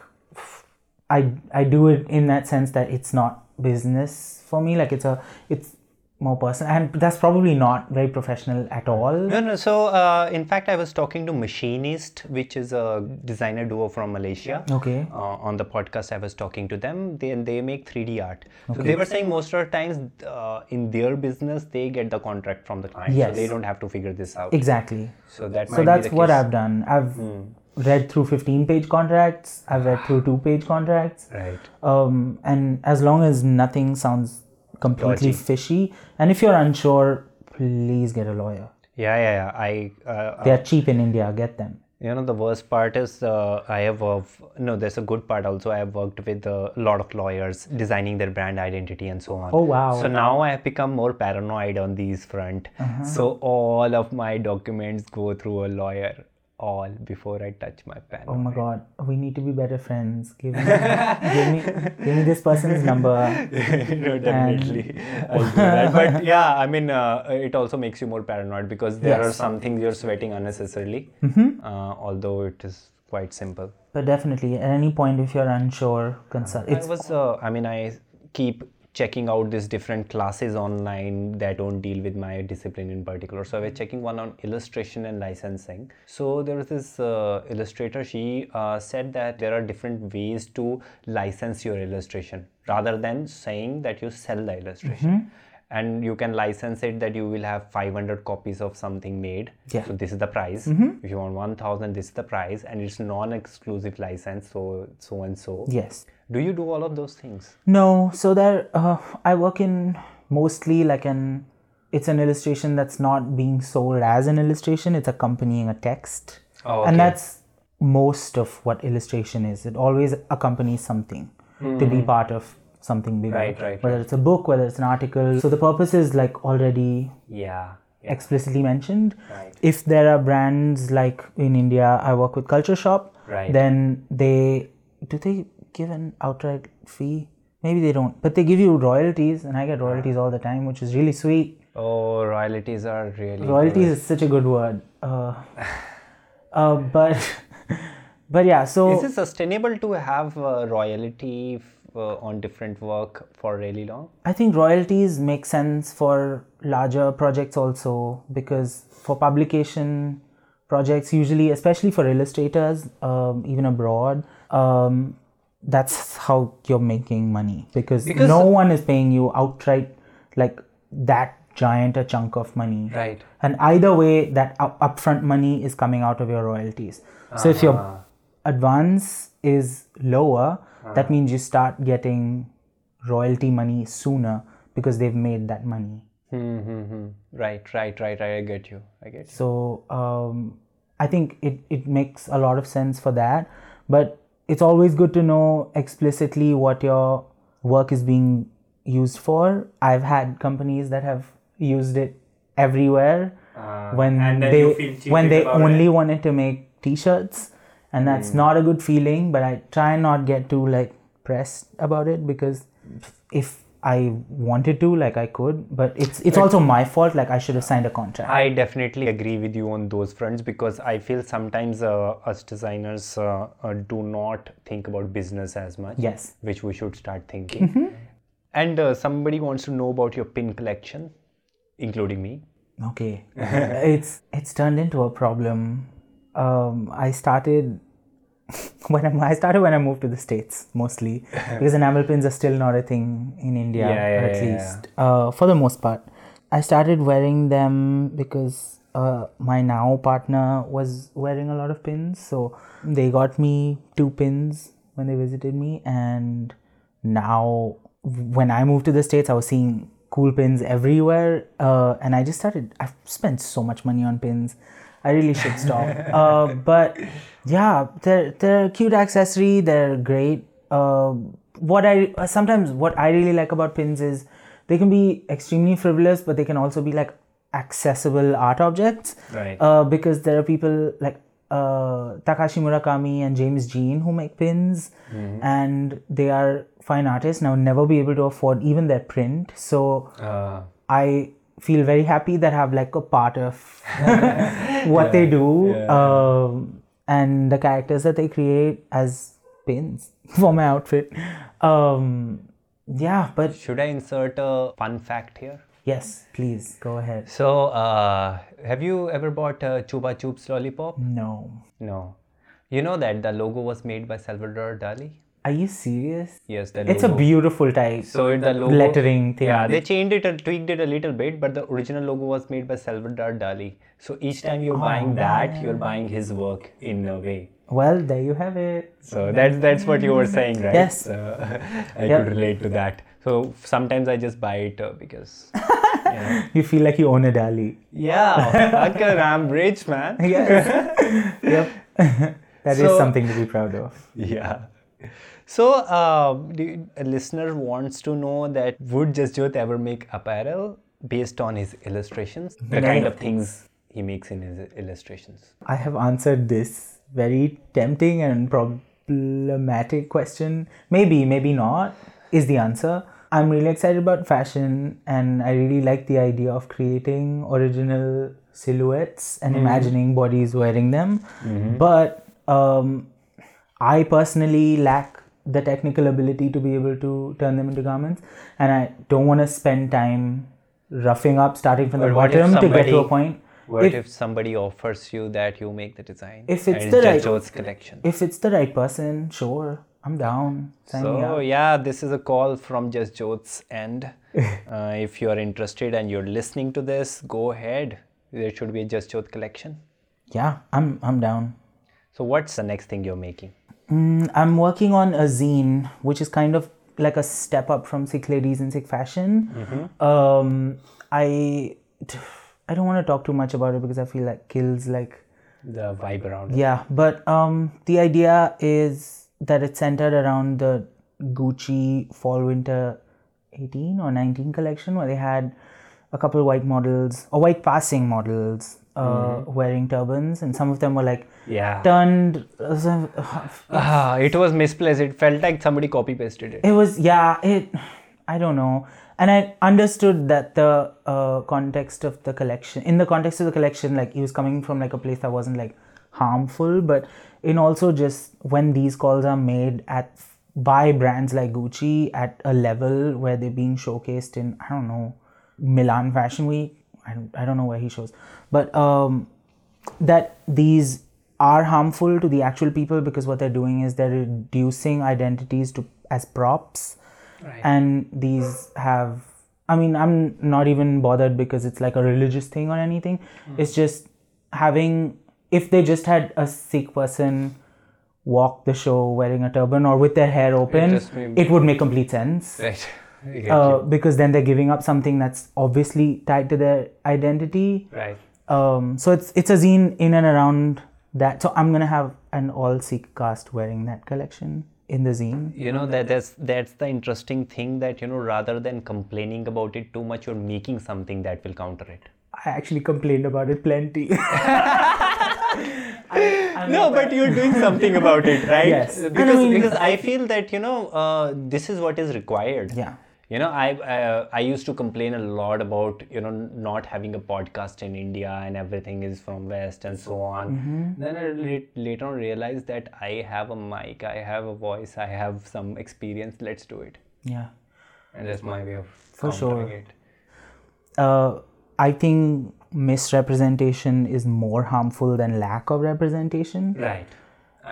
I I do it in that sense that it's not business for me. Like it's a it's more personal, and that's probably not very professional at all. No, no. So, uh, in fact, I was talking to Machineast, which is a designer duo from Malaysia. Okay. Uh, on the podcast, I was talking to them. They they make 3D art. okay. So they were saying most of the times uh, in their business they get the contract from the client, Yes. so they don't have to figure this out. Exactly. So that So might that's what case. I've done. I've Hmm. read through 15 page contracts. I've read through two page contracts. Right. Um, and as long as nothing sounds completely fishy, and if you're unsure, please get a lawyer. Yeah, yeah, yeah. I uh, They are cheap in India. Get them. You know, the worst part is uh, I have, uh, no, there's a good part also. I have worked with a lot of lawyers designing their brand identity and so on. Oh, wow. So now I have become more paranoid on these front. Uh-huh. So all of my documents go through a lawyer, all before I touch my pen. Oh my god, we need to be better friends. Give me, give me, give me this person's number. no, definitely. I'll do that. But yeah, I mean, uh, it also makes you more paranoid because there are some things you're sweating unnecessarily, Mm-hmm. uh, although it is quite simple. But definitely, at any point, if you're unsure, consult. I It's was, uh, I mean, I keep checking out these different classes online that don't deal with my discipline in particular. So I was checking one on illustration and licensing. So there was this uh, illustrator. She uh, said that there are different ways to license your illustration rather than saying that you sell the illustration. And you can license it that you will have 500 copies of something made. Yeah. So this is the price. If you want 1000, this is the price. And it's non-exclusive license. So so and so. yes. Do you do all of those things? No, so there, uh, I work in mostly like an, it's an illustration that's not being sold as an illustration. It's accompanying a text, Oh, okay. and that's most of what illustration is. It always accompanies something to be part of something bigger. Hmm. Right, right, Whether it's a book, whether it's an article. So the purpose is like already Yeah. explicitly mentioned. Right. If there are brands like in India, I work with Culture Shop. Right. Then they do they give an outright fee? Maybe they don't, but they give you royalties, and I get royalties all the time, which is really sweet. Oh, royalties are really Royalties is such a good word. Uh, uh, but but yeah, so Is it sustainable to have uh, royalty f- uh, on different work for really long? I think royalties make sense for larger projects also because for publication projects, usually, especially for illustrators, um, even abroad, um, that's how you're making money because, Because- no one is paying you outright like that giant a chunk of money. Right. And either way, that up- upfront money is coming out of your royalties. So if your advance is lower, that means you start getting royalty money sooner because they've made that money. Hmm, hmm, hmm. Right, right, right, right. I get you. I get you. So um, I think it, it makes a lot of sense for that. But it's always good to know explicitly what your work is being used for. I've had companies that have used it everywhere. When then you they when they only wanted to make t-shirts and that's not a good feeling but i try not get too like pressed about it because if i wanted to like i could but it's it's also my fault like i should have signed a contract I definitely agree with you on those fronts because I feel sometimes uh, us designers uh, uh, do not think about business as much. Yes. Which we should start thinking. And uh, somebody wants to know about your pin collection, including me. okay it's it's turned into a problem um i started when I, I started when i moved to the states mostly. Because enamel pins are still not a thing in india Yeah, yeah, at yeah, yeah. least uh, for the most part. I started wearing them because uh, my now partner was wearing a lot of pins. So they got me two pins when they visited me. And now when i moved to the states i was seeing cool pins everywhere. Uh, and i just started i've spent so much money on pins i really should stop uh, but yeah they're they're a cute accessory they're great uh, what i sometimes what i really like about pins is they can be extremely frivolous but they can also be like accessible art objects Right. uh, because there are people like uh, Takashi Murakami and James Jean who make pins, and they are fine artists. Would never be able to afford even their print. So Uh, I feel very happy that I have like a part of what they do um, and the characters that they create as pins for my outfit. Um, Yeah, but Should I insert a fun fact here? yes, please go ahead. So, uh, have you ever bought a Chupa Chups lollipop? No. No. You know that the logo was made by Salvador Dali? Are you serious? Yes, the It's a logo. beautiful type. So in the logo, lettering thing. Yeah, they changed it and tweaked it a little bit, but the original logo was made by Salvador Dali. So each time you're buying that, you're buying his work in a way. Well, there you have it. So that's that's what you were saying, right? Yes. So, I Yep. could relate to that. So sometimes I just buy it uh, because. You feel like you own a Dali. Yeah, Uncle, I'm rich, man. Yes. yep. That is So- something to be proud of. Yeah. So, uh, a listener wants to know that would Jasjyot ever make apparel based on his illustrations? The kind of things he makes in his illustrations. I have answered this very tempting and problematic question. Maybe, maybe not, is the answer. I'm really excited about fashion and I really like the idea of creating original silhouettes and imagining bodies wearing them. But um, I personally lack the technical ability to be able to turn them into garments and I don't want to spend time roughing up starting from the But what if bottom to get to a point. What If- if, somebody offers you that you make the design? If it's the right- collection. If it's the right person, sure, I'm down. Sign So yeah, this is a call from Jasjyot's end. uh, if you are interested and you're listening to this, go ahead. There should be a Just Jot collection. Yeah, I'm I'm down. So what's the next thing you're making? Mm, I'm working on a zine, which is kind of like a step up from Sick Ladies in Sick Fashion. Um, I I don't want to talk too much about it because I feel like kills like The vibe around it. yeah. But um, the idea is that it's centered around the Gucci Fall Winter 18 or 19 collection, where they had a couple white models or white passing models uh, wearing turbans, and some of them were like Yeah. turned. Ah, it was misplaced. It felt like somebody copy pasted it. It was yeah. It I don't know, and I understood that the uh, context of the collection, in the context of the collection, like he was coming from like a place that wasn't like harmful, but in also just when these calls are made at by brands like Gucci at a level where they're being showcased in I don't know Milan Fashion Week. I don't, I don't know where he shows, but um, that these are harmful to the actual people because what they're doing is they're reducing identities to as props. And these have i mean i'm not even bothered because it's like a religious thing or anything. It's just having if they just had a sikh person walk the show wearing a turban or with their hair open just may- it would make complete sense. Right. Uh, because then they're giving up something that's obviously tied to their identity. Right. Um, so it's it's a zine in and around that. So I'm gonna have an all Sikh cast wearing that collection in the zine. You know that that's that's the interesting thing that you know rather than complaining about it too much, you're making something that will counter it. I actually complained about it plenty. no, but you're doing something about it, right? Yes. And I Because mean- because I feel that you know uh, this is what is required. yeah, You know, I uh, I used to complain a lot about you know not having a podcast in India and everything is from West and so on. Mm-hmm. Then I la- later on realized that I have a mic, I have a voice, I have some experience. Let's do it, yeah. and that's my way of For sure. it. Uh, I think misrepresentation is more harmful than lack of representation. Right.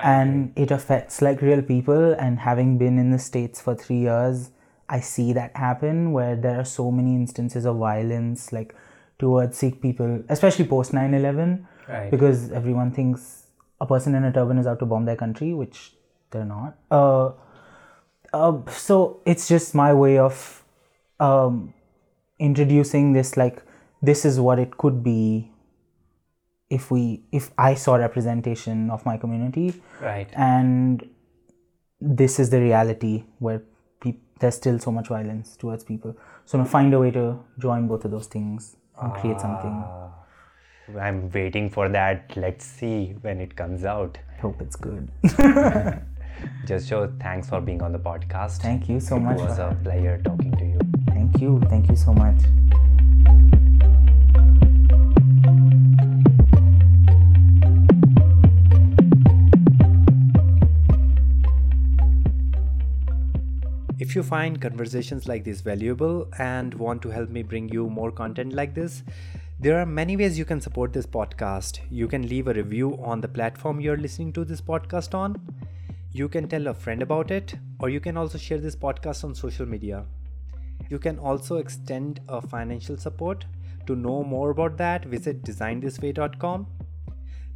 and it affects like real people and having been in the states for 3 years i see that happen where there are so many instances of violence like towards sikh people especially post 9-11 Right. because everyone thinks a person in a turban is out to bomb their country which they're not uh, uh, so it's just my way of um, introducing this like this is what it could be if we if i saw representation of my community Right. and this is the reality where there's still so much violence towards people so i'm gonna find a way to join both of those things and create something ah, I'm waiting for that. Let's see when it comes out. hope it's good Jasjyot thanks for being on the podcast. thank you so much It was a pleasure talking to you. thank you thank you so much If you find conversations like this valuable and want to help me bring you more content like this, there are many ways you can support this podcast. You can leave a review on the platform you're listening to this podcast on. You can tell a friend about it, or you can also share this podcast on social media. You can also extend a financial support. To know more about that, visit designthisway.com.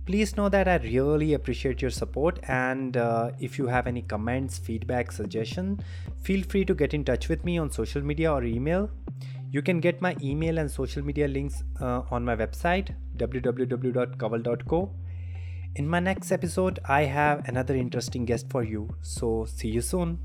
Please know that I really appreciate your support, and uh, if you have any comments, feedback, suggestion, feel free to get in touch with me on social media or email. You can get my email and social media links uh, on my website www.kaval.co. In my next episode, I have another interesting guest for you. So, see you soon.